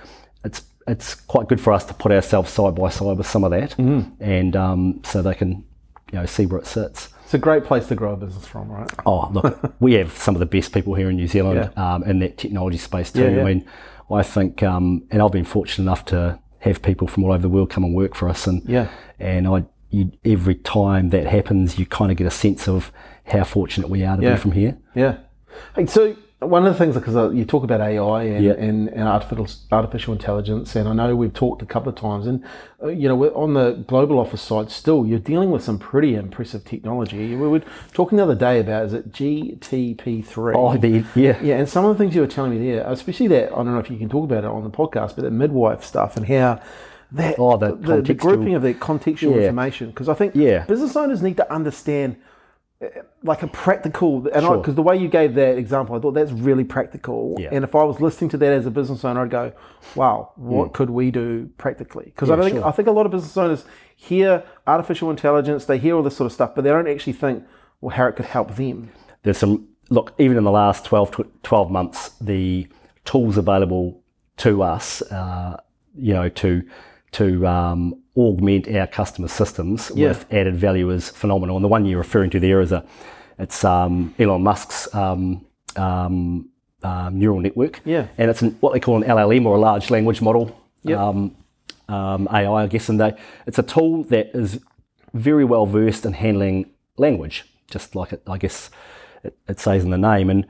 It's it's quite good for us to put ourselves side by side with some of that, and um, so they can you know see where it sits. It's a great place to grow a business from, right? Oh, look, we have some of the best people here in New Zealand um, in that technology space too. Yeah, yeah. I mean, I think, um, and I've been fortunate enough to have people from all over the world come and work for us, and Yeah. and I, you, every time that happens, you kind of get a sense of how fortunate we are to Yeah. be from here. Yeah. Hey, so one of the things, because uh, you talk about AI and, Yeah. and, and artificial artificial intelligence, and I know we've talked a couple of times, and uh, you know, we're on the global office side, still you're dealing with some pretty impressive technology. We were talking the other day about is it GPT three? Oh, the, yeah, Yeah, and some of the things you were telling me there, especially that I don't know if you can talk about it on the podcast, but the midwife stuff and how that Oh, the the, the grouping of the contextual Yeah. information because I think Yeah. business owners need to understand like a practical and Sure. because the way you gave that example, I thought that's really practical. Yeah. And if I was listening to that as a business owner, I'd go, "Wow, what could we do practically?" Because I Hmm. Think sure. I think a lot of business owners hear artificial intelligence, they hear all this sort of stuff, but they don't actually think, well, how it could help them. there's some look even in the last 12, 12 months the tools available to us uh, you know to to um, augment our customer systems Yeah. with added value is phenomenal and the one you're referring to there is a it's um, Elon Musk's um, um, um, neural network Yeah. and it's an, what they call an LLM or a large language model Yep. um, um, AI, I guess, and they, it's a tool that is very well versed in handling language, just like it, I guess it, it says in the name, and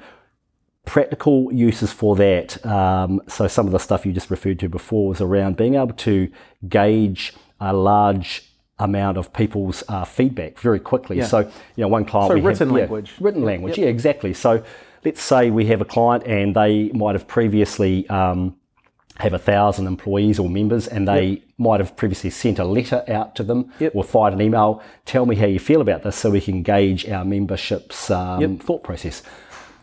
practical uses for that. Um, so some of the stuff you just referred to before was around being able to gauge a large amount of people's uh, feedback very quickly. So you know, one client So written have, yeah, language. written language, yeah, exactly. So let's say we have a client and they might have previously um, have a thousand employees or members and they might have previously sent a letter out to them Yep. or fired an email tell me how you feel about this so we can gauge our membership's um, thought process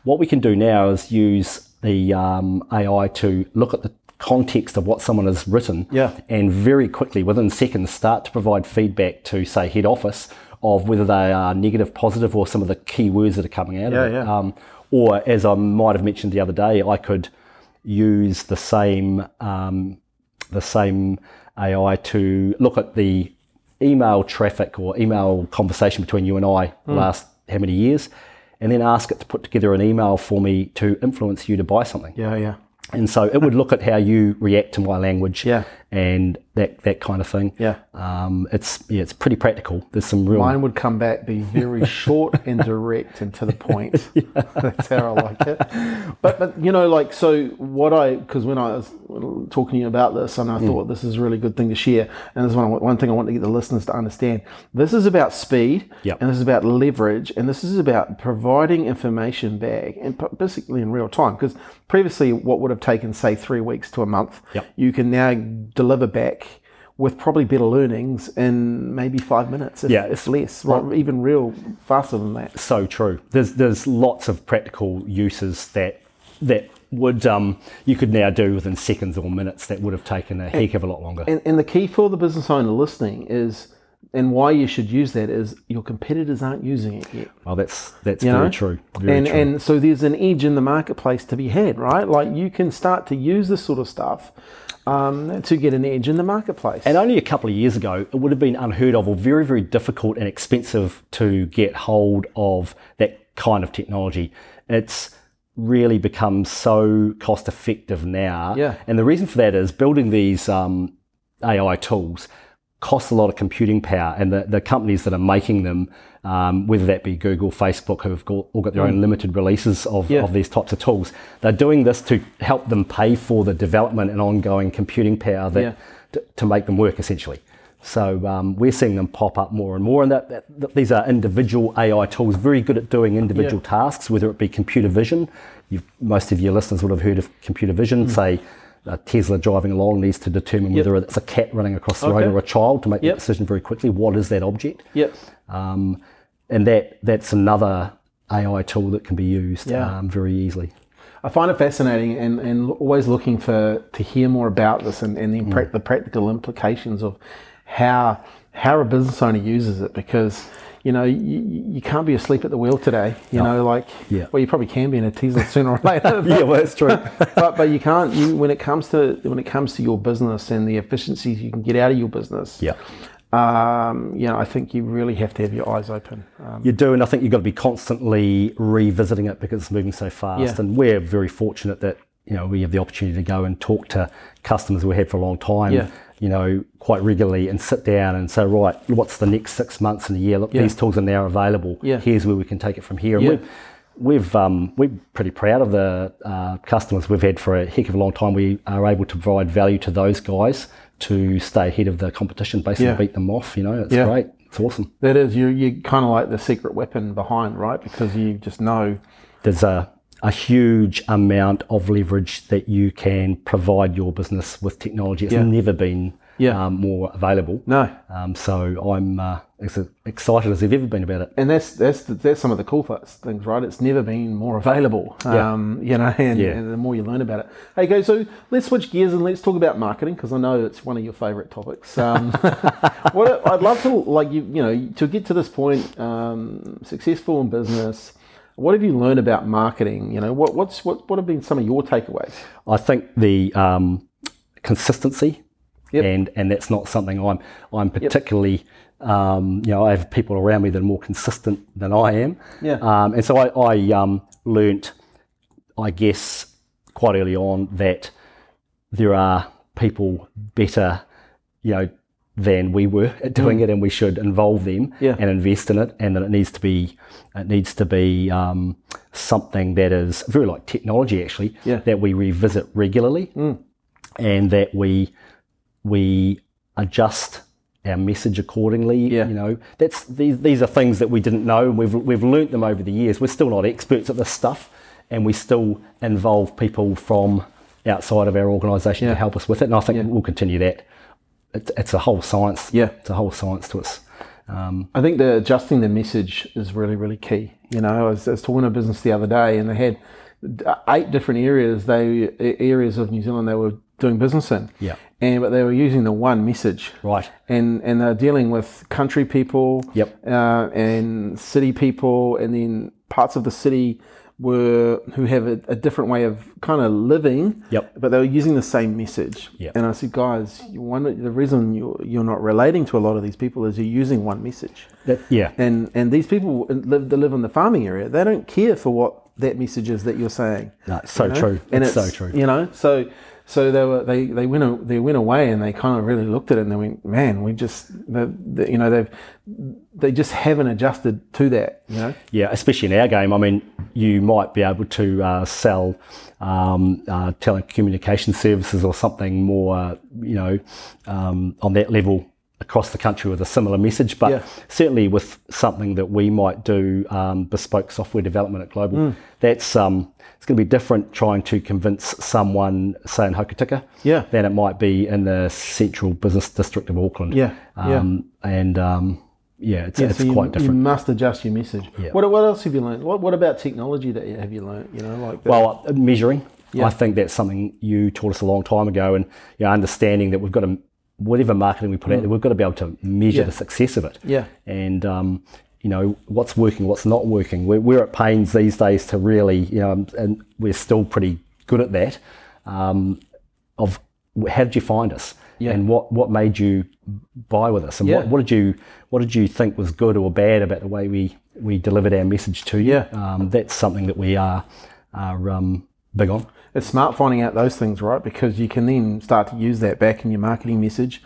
what we can do now is use the um, ai to look at the context of what someone has written Yeah. and very quickly within seconds start to provide feedback to say head office of whether they are negative positive or some of the key words that are coming out Yeah, of it yeah. um, or as i might have mentioned the other day i could use the same um, the same AI to look at the email traffic or email conversation between you and I Hmm. last how many years, and then ask it to put together an email for me to influence you to buy something. Yeah, yeah. And so it would look at how you react to my language Yeah. And that that kind of thing. Yeah. Um, it's yeah, it's pretty practical. There's some real Mine would come back, be very short and direct and to the point. yeah. That's how I like it. But but you know, like so, what I because when I was talking to you about this, and I Mm. thought this is a really good thing to share, and this is one one thing I want to get the listeners to understand. This is about speed, Yep. and this is about leverage, and this is about providing information back, and basically in real time. Because previously, what would have taken say three weeks to a month, Yep. you can now deliver back. With probably better learnings in maybe five minutes, if, Yeah, if less, right? even real faster than that. so true. There's there's lots of practical uses that that would um, you could now do within seconds or minutes that would have taken a heck of a lot longer. And, and the key for the business owner listening is, and why you should use that is your competitors aren't using it yet. well, that's that's You very know? true. Very and true. and so there's an edge in the marketplace to be had, right? Like you can start to use this sort of stuff um, to get an edge in the marketplace. And only a couple of years ago, it would have been unheard of or very, very difficult and expensive to get hold of that kind of technology. It's really become so cost effective now. Yeah. And the reason for that is building these um, AI tools costs a lot of computing power, and the, the companies that are making them, um, whether that be Google, Facebook, who've got, all got their own limited releases of, Mm. Yeah. of these types of tools, they're doing this to help them pay for the development and ongoing computing power that Yeah. to, to make them work essentially. So um, we're seeing them pop up more and more, and that, that, that these are individual AI tools, very good at doing individual Yeah. tasks, whether it be computer vision. You've, most of your listeners would have heard of computer vision. Say a Tesla driving along needs to determine. Yep. whether it's a cat running across the road or a child to make Yep. the decision very quickly. What is that object? Yep. Um, and that that's another AI tool that can be used Yeah. um, very easily. I find it fascinating and, and always looking for to hear more about this and, and the, Mm. the practical implications of how how a business owner uses it because you know you, you can't be asleep at the wheel today you know like Yeah. well you probably can be in a Tesla sooner or later Yeah, well, that's true. but but you can't you when it comes to when it comes to your business and the efficiencies you can get out of your business yeah. Um, you know I think you really have to have your eyes open um, You do, and I think you've got to be constantly revisiting it because it's moving so fast. Yeah. And we're very fortunate that you know we have the opportunity to go and talk to customers we had for a long time. Yeah. You know, quite regularly, and sit down and say, right, what's the next six months in a year? Look, Yeah. these tools are now available. Yeah. Here's where we can take it from here. And Yeah. we've, we've um, we're pretty proud of the uh, customers we've had for a heck of a long time. We are able to provide value to those guys to stay ahead of the competition, basically Yeah. beat them off. You know, it's Yeah. great. It's awesome. that is you you kind of like the secret weapon behind right because you just know there's a, a huge amount of leverage that you can provide your business with technology. It's Yeah. never been Yeah. um, more available. no Um, so I'm uh, as excited as I've ever been about it. and that's that's that's some of the cool things, right? It's never been more available. Yeah. Um, you know, and, Yeah. and the more you learn about it. Hey, okay, so let's switch gears and let's talk about marketing because I know it's one of your favourite topics. Um, what I'd love to like you you know to get to this point, um, successful in business. What have you learned about marketing? You know, what what's what what have been some of your takeaways? I think the um, consistency, Yep. and and that's not something I'm I'm particularly. Um, you know, I have people around me that are more consistent than I am. Yeah. Um, and so I, I um, learnt, I guess, quite early on that there are people better, you know, than we were at doing it, and we should involve them Mm. Yeah. and invest in it, and that it needs to be it needs to be um, something that is very like technology actually Yeah. Mm. that we revisit regularly, and that we we adjust our message accordingly. Yeah. You know, that's these these are things that we didn't know, we've we've learnt them over the years. We're still not experts at this stuff, and we still involve people from outside of our organisation Yeah. to help us with it. And I think Yeah. we'll continue that. It's, it's a whole science. Yeah. it's a whole science to us. Um, I think the adjusting the message is really, really key. You know, I was, I was talking to a business the other day, and they had eight different areas. They areas of New Zealand they were doing business in. Yeah. And but they were using the one message. right. And and they're dealing with country people. Yep. Uh, and city people, and then parts of the city were who have a, a different way of kind of living. Yep. But they were using the same message. Yep. And I said, guys, wonder, the reason you're, you're not relating to a lot of these people is you're using one message That, yeah. and and these people live that live in the farming area they don't care for what that message is that you're saying No, it's so you know? true. and it's, so true. you know so so they were they they went they went away and they kind of really looked at it and they went man we just the, the, you know they've they just haven't adjusted to that you know Yeah, especially in our game. I mean, you might be able to uh, sell um, uh, telecommunication services or something more, you know, um, on that level across the country with a similar message. But Yeah. certainly with something that we might do, um, bespoke software development at Global, Mm. that's um, it's going to be different trying to convince someone, say in Hokitika, Yeah. than it might be in the central business district of Auckland. Yeah, yeah. Um, And um, yeah, it's, Yeah, it's so you, quite different. you must adjust your message Yeah. what what else have you learned what what about technology that you, have you learned you know like that? Well, uh, measuring. Yeah. I think that's something you taught us a long time ago, and you know, understanding that we've got to whatever marketing we put out there, we've got to be able to measure Mm. Yeah. the success of it. Yeah. And um, you know what's working, what's not working. We're, we're at pains these days to really, you know, and we're still pretty good at that. Um, of how did you find us? Yeah. And what, what made you buy with us? And Yeah. what, what did you what did you think was good or bad about the way we, we delivered our message to you? Yeah. Um, that's something that we are are um, big on. It's smart finding out those things, right? Because you can then start to use that back in your marketing message,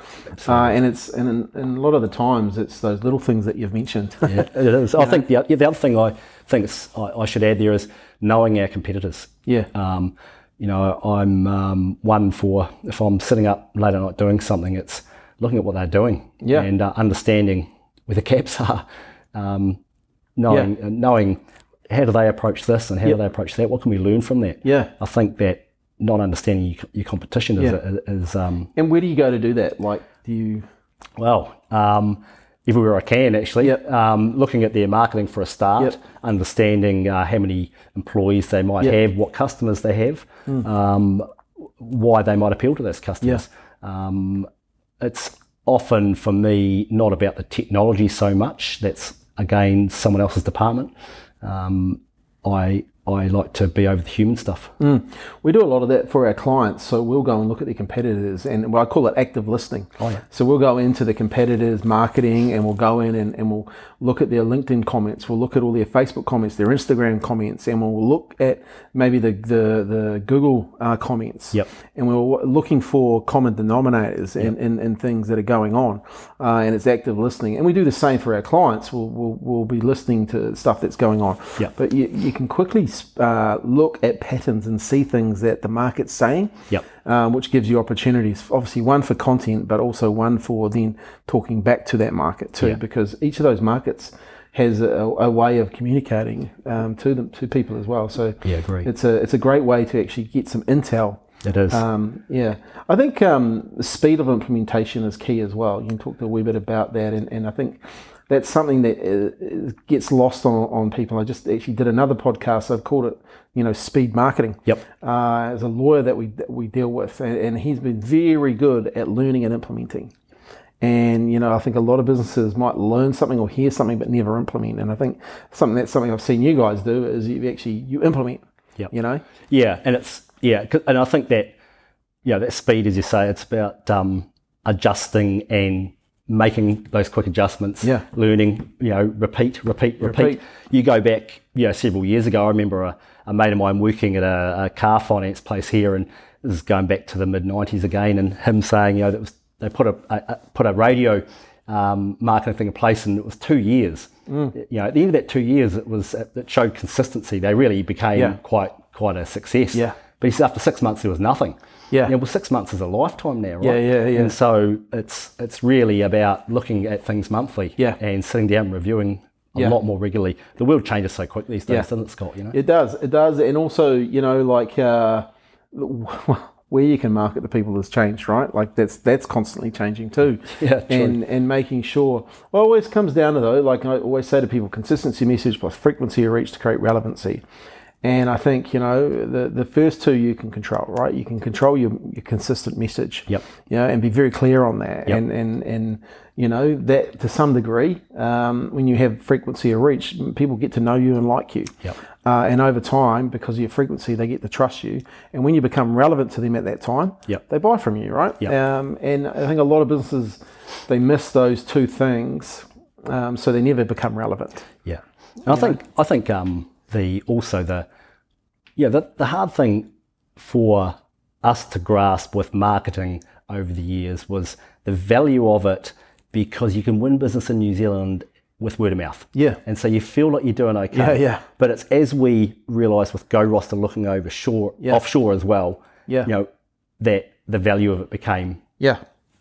uh, and it's and, and a lot of the times it's those little things that you've mentioned. Yeah, it is. I think the, the other thing I think it's, I, I should add there is knowing our competitors. yeah, Um, you know, I'm um, one for if I'm sitting up late at night doing something, it's looking at what they're doing Yeah. and uh, understanding where the gaps are, um, knowing uh, knowing how do they approach this and how do they approach that. What can we learn from that? Yeah. I think that not understanding your, your competition is, is um, And where do you go to do that? Like, do you? well, um, everywhere I can actually. Yep. Um, looking at their marketing for a start, Yep. understanding uh, how many employees they might Yep. Have, what customers they have, um, why they might appeal to those customers. Um, it's often for me not about the technology so much. That's again someone else's department. Um, I I like to be over the human stuff. We do a lot of that for our clients. So we'll go and look at the competitors, and well, I call it active listening. Oh, yeah. So we'll go into the competitors' marketing, and we'll go in and, and we'll look at their LinkedIn comments. We'll look at all their Facebook comments, their Instagram comments, and we'll look at maybe the the, the Google uh, comments. Yep. And we're looking for common denominators and, and, and things that are going on, uh, and it's active listening. And we do the same for our clients. We'll, we'll, we'll be listening to stuff that's going on. Yep. But you, you can quickly uh, look at patterns and see things that the market's saying, Yep. um, which gives you opportunities. Obviously, one for content, but also one for then talking back to that market too, Yeah. because each of those markets has a, a way of communicating um, to them to people as well. So Yeah, agree. it's a it's a great way to actually get some intel. It is. Um, yeah, I think um, the speed of implementation is key as well. You can talk a wee bit about that, and, and I think that's something that uh, gets lost on, on people. I just actually did another podcast. I've called it, you know, speed marketing. Yep. Uh, as a lawyer that we that we deal with, and, and he's been very good at learning and implementing. And you know, I think a lot of businesses might learn something or hear something but never implement. And I think something that's something I've seen you guys do is you actually you implement. Yeah. You know. Yeah, and it's yeah, and I think that you know that speed, as you say, it's about um, adjusting and making those quick adjustments. Yeah. learning. You know, repeat, repeat, repeat. Repeat. You go back, you know, several years ago. I remember a, a mate of mine working at a, a car finance place here, and this is going back to the mid '90s again, and him saying, you know, that was they put a, a, put a radio. Um, marketing thing in place, and it was two years. Mm. You know, at the end of that two years, it was it showed consistency. They really became Yeah. quite quite a success. Yeah. But he said after six months there was nothing. Yeah. well, six months is a lifetime now, right? Yeah, yeah, yeah. And so it's it's really about looking at things monthly. Yeah. And sitting down and reviewing a Yeah. lot more regularly. The world changes so quick these days, Yeah. doesn't it, Scott? You know. It does. It does. And also, you know, like uh, where you can market to people has changed, right? Like that's that's constantly changing too. Yeah, true. And and making sure. Well, it always comes down to though, like I always say to people, consistency message plus frequency of reach to create relevancy. And I think you know the the first two you can control, right? You can control your, your consistent message. Yep. You know, and be very clear on that. Yep. And and and you know that to some degree, um, when you have frequency of reach, people get to know you and like you. Yep. Uh, and over time, because of your frequency, they get to trust you. And when you become relevant to them at that time, Yep. they buy from you, right? Yep. Um, and I think a lot of businesses they miss those two things, um, so they never become relevant. Yeah, and I think I think um, the also the yeah the the hard thing for us to grasp with marketing over the years was the value of it because you can win business in New Zealand with word of mouth. Yeah. and so you feel like you're doing okay. Yeah, yeah. But it's as we realise with GoRoster looking over shore, Yeah. offshore as well. Yeah. you know that the value of it became Yeah.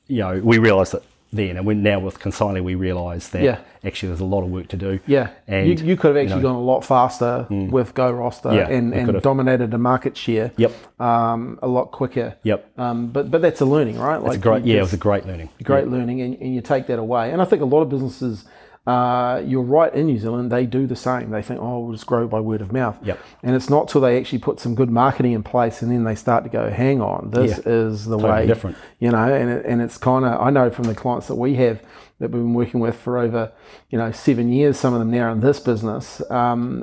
you know, we realised it then, and when now with Consignly, we realise that Yeah. actually there's a lot of work to do. Yeah, and you, you could have actually know- gone a lot faster with GoRoster Yeah, and, and dominated the market share. Yep. Um, a lot quicker. Yep, Um, but but that's a learning, right? Like it's a great. Yeah, it was a great learning. great learning and, and you take that away. And I think a lot of businesses, uh, you're right in New Zealand, they do the same. They think, oh, we'll just grow by word of mouth. Yep. And it's not till they actually put some good marketing in place and then they start to go, hang on, this Yeah. is the Totally way. different. You know, and, it, and it's kind of, I know from the clients that we have that we've been working with for over, you know, seven years, some of them now in this business, um,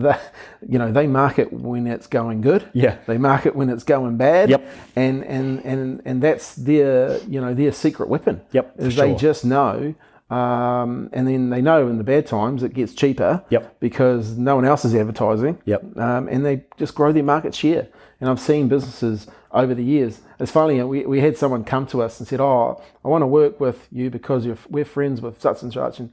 the, you know, they market when it's going good. Yeah. They market when it's going bad. Yep. And, and, and, and that's their, you know, their secret weapon. Yep, Is they sure. just know, um, and then they know in the bad times it gets cheaper. Yep. Because no one else is advertising. Yep. Um, and they just grow their market share. And I've seen businesses over the years. It's funny, we, we had someone come to us and said, Oh, I want to work with you because you're, we're friends with such and such, and,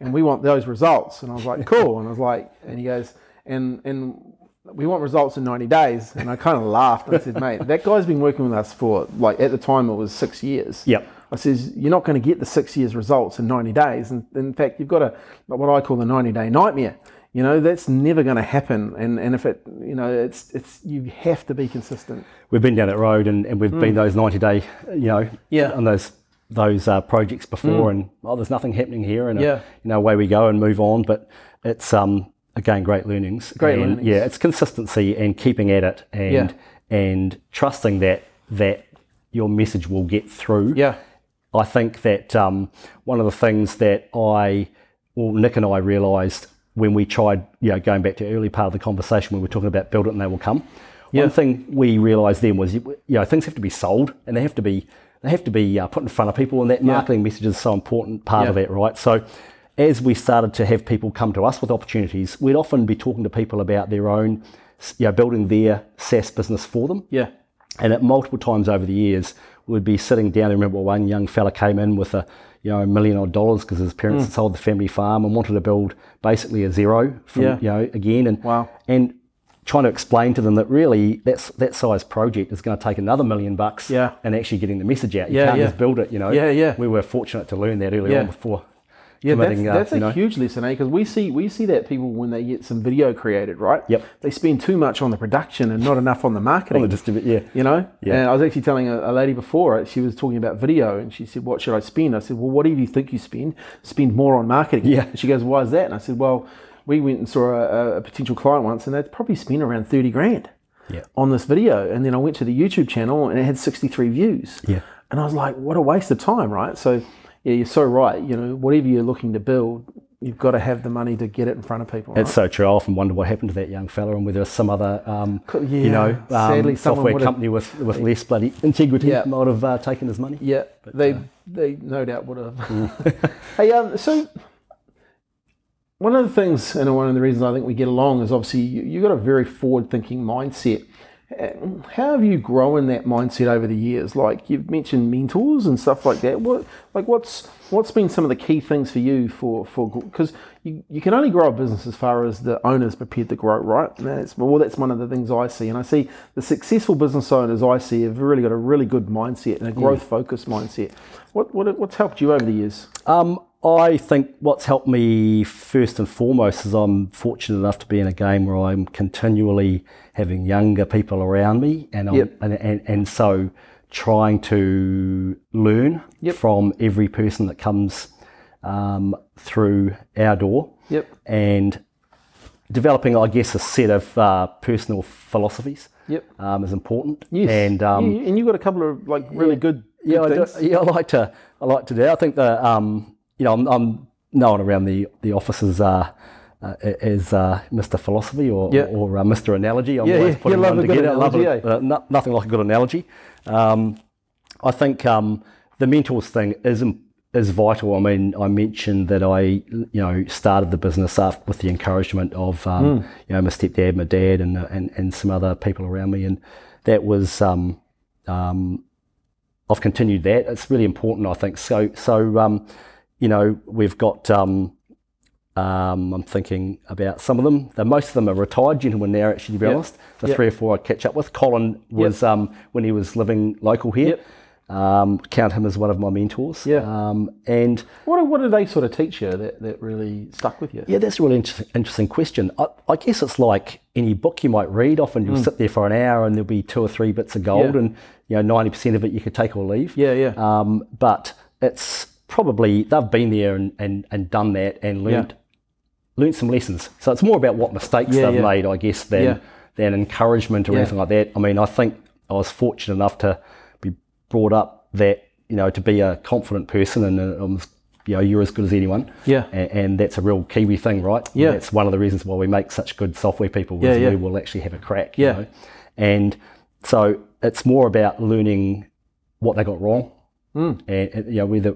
and we want those results. And I was like, Cool. And I was like, and he goes, and, and we want results in 90 days. And I kind of laughed and I said, Mate, that guy's been working with us for, like, at the time it was six years. Yep. I says, you're not going to get the six years results in 90 days. And in fact, you've got a what I call the 90 day nightmare. You know, that's never going to happen. And, and if it, you know, it's, it's, you have to be consistent. We've been down that road and, and we've been those 90 day, you know, Mm. Yeah. on those, those uh, projects before and, oh, there's nothing happening here. And, uh, Yeah. you know, away we go and move on. But it's, um, again, great learnings. Great and, learnings. Yeah, it's consistency and keeping at it and, Yeah. and trusting that, that your message will get through. Yeah. I think that um, one of the things that I, well, Nick and I realised when we tried, you know, going back to the early part of the conversation when we were talking about build it and they will come. Yeah. One thing we realised then was, you know, things have to be sold and they have to be they have to be uh, put in front of people, and that marketing message is so important part of that, right? So. As we started to have people come to us with opportunities, we'd often be talking to people about their own, you know, building their SaaS business for them. Yeah. And at multiple times over the years, we'd be sitting down. I remember one young fella came in with a you know a million odd dollars because his parents had mm. sold the family farm and wanted to build basically a Xero from Yeah. you know again and Wow. and trying to explain to them that really that's that size project is going to take another million bucks Yeah. and actually getting the message out. You Yeah, can't yeah. just build it, you know. Yeah, yeah. We were fortunate to learn that early Yeah. on before. Yeah, that's, uh, that's a know. huge lesson, eh? Because we see we see that people when they get some video created, right? Yep. They spend too much on the production and not enough on the marketing. On the distribu- yeah. You know. Yeah. And I was actually telling a, a lady before. She was talking about video, and she said, "What should I spend?" I said, "Well, whatever you think you spend, spend more on marketing." Yeah. And she goes, "Why is that?" And I said, "Well, we went and saw a, a potential client once, and they'd probably spent around thirty grand." Yeah. on this video. And then I went to the YouTube channel and it had 63 views. Yeah. And I was like, what a waste of time, right? So, yeah, you're so right. You know, whatever you're looking to build, you've got to have the money to get it in front of people. It's Right? so true. I often wonder what happened to that young fella and whether some other, um, Co- you know, um, software company with, with less bloody integrity Yeah. might have uh, taken his money. Yeah, they they no doubt would have. hey, um, so one of the things, and one of the reasons I think we get along is obviously you, you've got a very forward-thinking mindset. How have you grown that mindset over the years? Like you've mentioned mentors and stuff like that. What, like, what's what's been some of the key things for you for for because you, you can only grow a business as far as the owner's prepared to grow, right? And that's well, that's one of the things I see, and I see the successful business owners I see have really got a really good mindset and a growth focused mindset. What, what what's helped you over the years? Um, I think what's helped me first and foremost is I'm fortunate enough to be in a game where I'm continually having younger people around me, and Yep. and, and and so trying to learn Yep. from every person that comes um, through our door, Yep. and developing, I guess, a set of uh, personal philosophies Yep. um, is important. Yes. and um, You- and you've got a couple of like really good, yeah, I do, yeah, I like to, I like to do. I think that, um, you know, I'm, I'm known around the the offices uh, uh, as uh, Mr. Philosophy or Yeah. or uh, Mr. Analogy. I'm Yeah, always yeah, putting love one together. I love analogy, it. Uh, no, nothing like a good analogy. Um, I think um, the mentors thing is is vital. I mean, I mentioned that I, you know, started the business up with the encouragement of, um, Hmm. you know, my stepdad, my dad, and uh, and and some other people around me, and that was. Um, um, I've continued that. It's really important, I think. So, so um, you know, we've got. Um, um, I'm thinking about some of them. The, most of them are retired gentlemen now. Actually, to be Yep. honest, the Yep. three or four I catch up with. Colin was um, when he was living local here. Yep. Um, count him as one of my mentors. Yeah. Um, and What, what do they sort of teach you that, that really stuck with you? yeah, that's a really inter- interesting question. I, I guess it's like any book you might read. Often you'll sit there for an hour and there'll be two or three bits of gold, Mm. And you know ninety percent of it you could take or leave. Yeah, yeah. Um, but it's probably they've been there and, and, and done that and learned learned some lessons. So it's more about what mistakes Yeah, they've yeah. made, I guess, than Yeah. than encouragement or anything like that. I mean, I think I was fortunate enough to be brought up that you know to be a confident person and uh, um, you know you're as good as anyone. Yeah. and, and that's a real Kiwi thing, right? Yeah. that's one of the reasons why we make such good software people. Yeah, is yeah. we will actually have a crack. you Yeah. know? and so it's more about learning what they got wrong, Hmm. and, and you know whether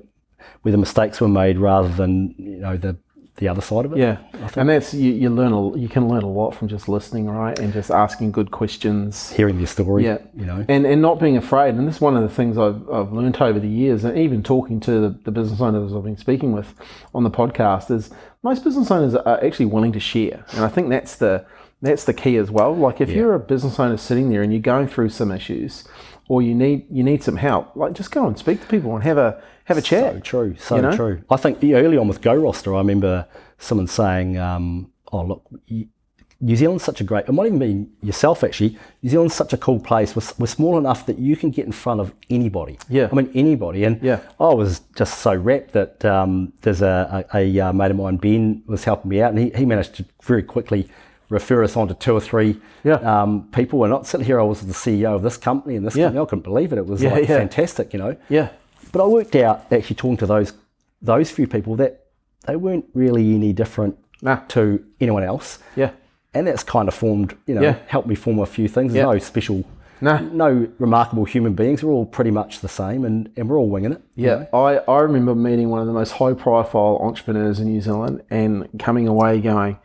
the mistakes were made rather than you know the the other side of it. Yeah, and that's you, you learn a, you can learn a lot from just listening, right, and just asking good questions. hearing their story. Yeah, you know. and and not being afraid. And this is one of the things I've I've learned over the years, and even talking to the, the business owners I've been speaking with on the podcast is most business owners are actually willing to share, and I think that's the that's the key as well. Like if you're a business owner sitting there and you're going through some issues, or you need you need some help, like just go and speak to people and have a have a chat. So true, so you know? true. I think early on with GoRoster, I remember someone saying, um, "Oh look, New Zealand's such a great. It might even be yourself actually. New Zealand's such a cool place. We're, we're small enough that you can get in front of anybody. Yeah. I mean anybody. And Yeah. I was just so rapt that um, there's a, a, a uh, mate of mine, Ben, was helping me out, and he, he managed to very quickly refer us on to two or three Yeah. um, people. And not sitting here, I was the CEO of this company and this Yeah. company. I couldn't believe it. It was Yeah, like fantastic, you know. Yeah, But I worked out actually talking to those those few people that they weren't really any different Nah. to anyone else. yeah, And that's kind of formed, you know, Yeah. helped me form a few things. There's Yeah. no special, Nah. no remarkable human beings. We're all pretty much the same and, and we're all winging it. you yeah. know. I, I remember meeting one of the most high profile entrepreneurs in New Zealand and coming away going,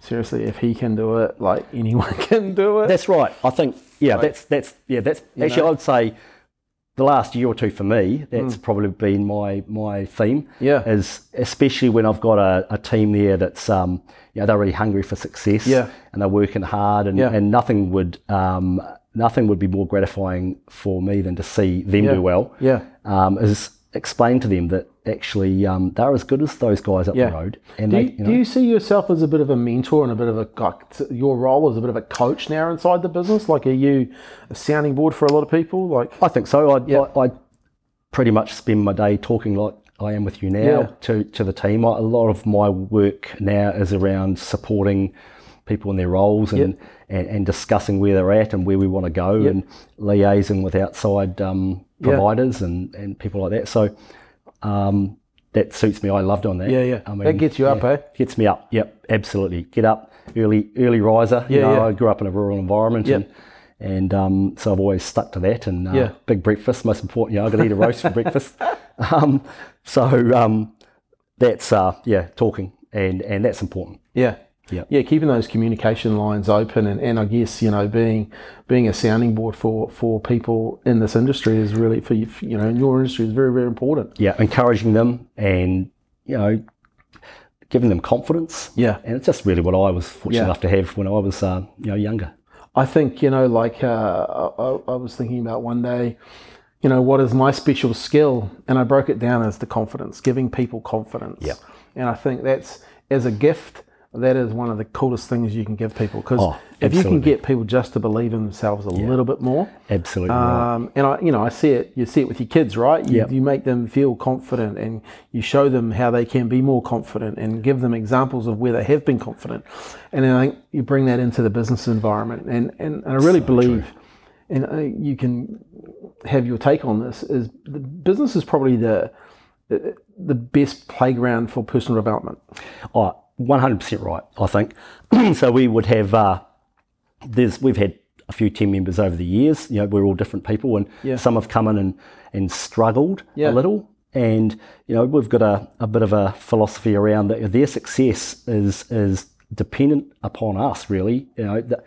seriously, if he can do it, like anyone can do it. That's right. I think, yeah, that's, that's, yeah, that's actually, know? I'd say the last year or two for me, that's probably been my, my theme. Mm. Yeah. Is especially when I've got a, a team there that's, um, you know, they're really hungry for success. Yeah. And they're working hard and, Yeah. and nothing would, um, nothing would be more gratifying for me than to see them Yeah. do well. Yeah. Um, is explain to them that actually um, they're as good as those guys up Yeah. the road. And Do they, you, you know, do you see yourself as a bit of a mentor and a bit of a like your role as a bit of a coach now inside the business? Like, are you a sounding board for a lot of people? Like, I think so. I, Yeah. I, I pretty much spend my day talking like I am with you now Yeah. to, to the team. I, a lot of my work now is around supporting people in their roles and, and, and discussing where they're at and where we want to go and liaising with outside um, Yeah. providers and, and people like that. So um, that suits me. I love doing that. yeah, yeah, I mean, that gets you up, yeah, eh? Gets me up. Yep, absolutely. Get up early, early riser. You Yeah, know, yeah. I grew up in a rural environment, Yeah. and and um, so I've always stuck to that. And uh, Yeah. big breakfast, most important. You know, I got to eat a roast for breakfast. Um, so um, that's uh, yeah, talking, and and that's important. Yeah. Yeah. Yeah, keeping those communication lines open and, and I guess, you know, being being a sounding board for, for people in this industry is really for you you know, in your industry is very, very important. Yeah, encouraging them and you know giving them confidence. Yeah. and it's just really what I was fortunate Yeah. enough to have when I was uh, you know younger. I think, you know, like uh, I, I was thinking about one day, you know, what is my special skill? And I broke it down as the confidence, giving people confidence. Yeah. And I think that's as a gift, that is one of the coolest things you can give people because Oh, if you can get people just to believe in themselves a little bit more, Absolutely right. um, and I, you know, I see it. You see it with your kids, right? You, Yep. you make them feel confident, and you show them how they can be more confident, and give them examples of where they have been confident. And then I think you bring that into the business environment, and and, and I really believe, and uh, you can have your take on this. Is the business is probably the the, the best playground for personal development. Oh, 100% right, I think. so we would have, uh, there's, we've had a few team members over the years, you know, we're all different people and Yeah. some have come in and, and struggled Yeah. a little. And, you know, we've got a, a bit of a philosophy around that their success is, is dependent upon us really, you know, that,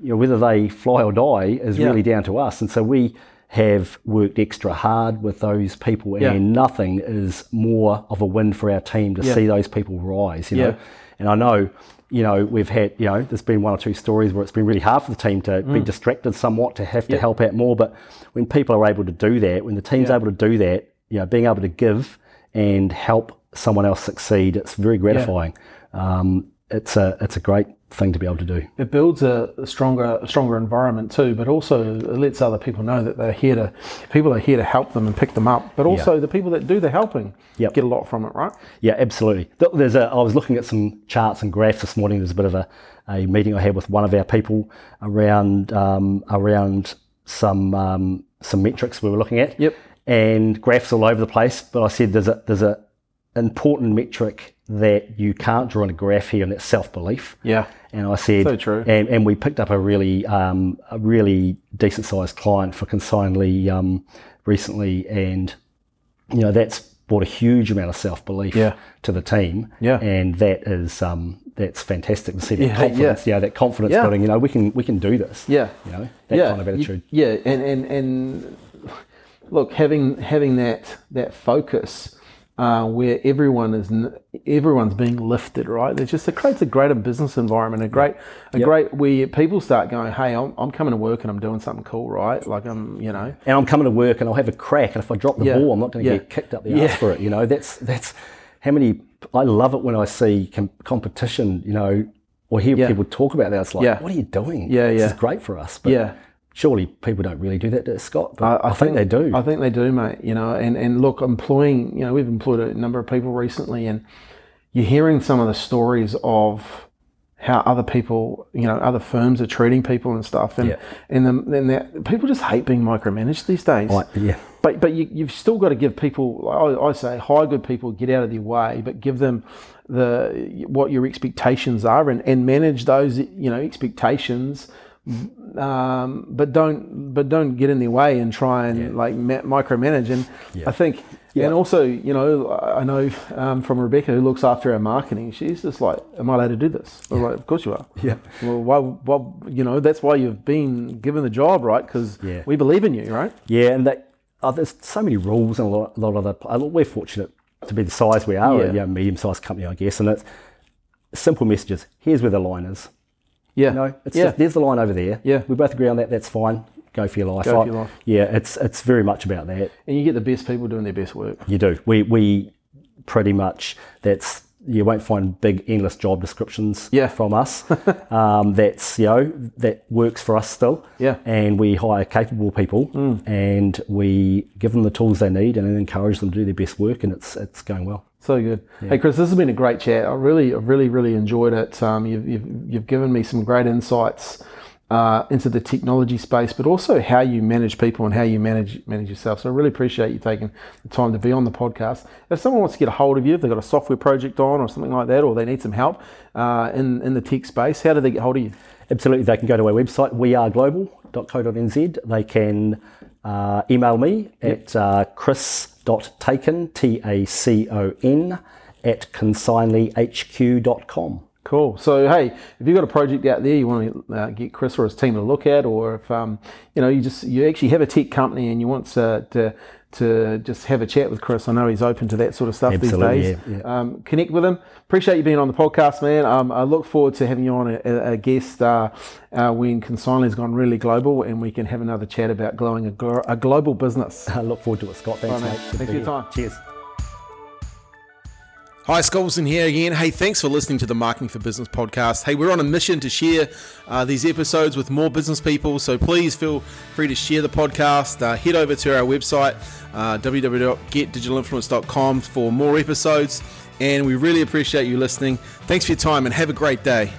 you know, whether they fly or die is Yeah. really down to us. And so we have worked extra hard with those people Yeah. and nothing is more of a win for our team to Yeah. see those people rise, you know. And I know, you know, we've had, you know, there's been one or two stories where it's been really hard for the team to Mm. be distracted somewhat, to have to help out more. But when people are able to do that, when the team's able to do that, you know, being able to give and help someone else succeed, it's very gratifying. Um, it's a it's a great thing to be able to do. it builds a stronger stronger environment too but also it lets other people know that they're here to people are here to help them and pick them up but also the people that do the helping Yep. get a lot from it right Yeah, absolutely. Th- There's a. I was looking at some charts and graphs this morning. There's a bit of a, a meeting I had with one of our people around um, around some um, some metrics we were looking at. Yep. And graphs all over the place. But I said there's a there's a important metric that you can't draw on a graph here, and that's self belief. yeah And I said, So true. And, and we picked up a really, um, a really decent sized client for Consignly um, recently, and you know that's brought a huge amount of self belief Yeah. to the team. Yeah. and that is um, that's fantastic to see that Yeah, confidence. Yeah, that confidence Yeah. building. You know, we can we can do this. yeah you know that yeah kind of you- attitude. yeah and and and look having having that that focus uh, where everyone is everyone's being lifted, right? It just it creates a greater business environment, a great a Yep. great where people start going, hey, I'm, I'm coming to work and I'm doing something cool, right? Like I'm, you know, and I'm coming to work and I'll have a crack, and if I drop the Yeah. ball, I'm not going to Yeah. get kicked up the Yeah. ass for it. You know, that's that's how many. I love it when I see com- competition. You know, or hear people talk about that. It's like, what are you doing? Yeah, This yeah. is great for us. But yeah. Surely people don't really do that, do they, Scott? But I, think, they do. I think they do, mate. You know, and, and look, employing, you know, we've employed a number of people recently, and you're hearing some of the stories of how other people, you know, other firms are treating people and stuff, and Yeah. and the, and that people just hate being micromanaged these days. Like, yeah, But but you, you've still got to give people. I, I say hire good people, get out of their way, but give them the what your expectations are, and, and manage those you know expectations. Um, but don't but don't get in their way and try and like ma- micromanage. And I think, yeah. and also you know I know um, from Rebecca who looks after our marketing. She's just like, "Am I allowed to do this?" I'm like, "Of course you are." Yeah. Well, why? Why? You know that's why you've been given the job, right? Because Yeah. we believe in you, right? yeah, and that oh, there's so many rules and a lot, a lot of the. uh, We're fortunate to be the size we are, Yeah. a you know, medium-sized company, I guess, and it's simple messages. Here's where the line is. Yeah. No, it's yeah. just, there's the line over there. Yeah. we both agree on that. That's fine. Go for your life. Go for your life. Yeah, it's it's very much about that. and you get the best people doing their best work. You do. We we pretty much that's you won't find big endless job descriptions Yeah. from us. um, that's you know that works for us still. Yeah. Mm. And we hire capable people and we give them the tools they need and then encourage them to do their best work and it's it's going well. So good. Hey, Chris, this has been a great chat. I really, I really, really enjoyed it. Um, you've, you've, you've given me some great insights uh, into the technology space, but also how you manage people and how you manage manage yourself. So I really appreciate you taking the time to be on the podcast. If someone wants to get a hold of you, if they've got a software project on or something like that, or they need some help uh, in in the tech space, how do they get hold of you? Absolutely, they can go to our website, weareglobal.co.nz. They can uh, email me at uh, chris.tacon, T A C O N, at consignlyhq.com. Cool. So, hey, if you've got a project out there you want to uh, get Chris or his team to look at, or if um, you know you just you actually have a tech company and you want to, to to just have a chat with Chris, I know he's open to that sort of stuff Absolutely, these days. yeah, Um, connect with him. Appreciate you being on the podcast, man. Um, I look forward to having you on a, a- a guest uh, uh, when Consignly's gone really global, and we can have another chat about growing a, glo- a global business. I look forward to it, Scott. Thanks, right, mate. Thanks for your time. Cheers. Hi, Scolson here again. Hey, thanks for listening to the Marketing for Business podcast. Hey, we're on a mission to share uh, these episodes with more business people, so please feel free to share the podcast. Uh, head over to our website, uh, www.getdigitalinfluence.com, for more episodes. And we really appreciate you listening. Thanks for your time and have a great day.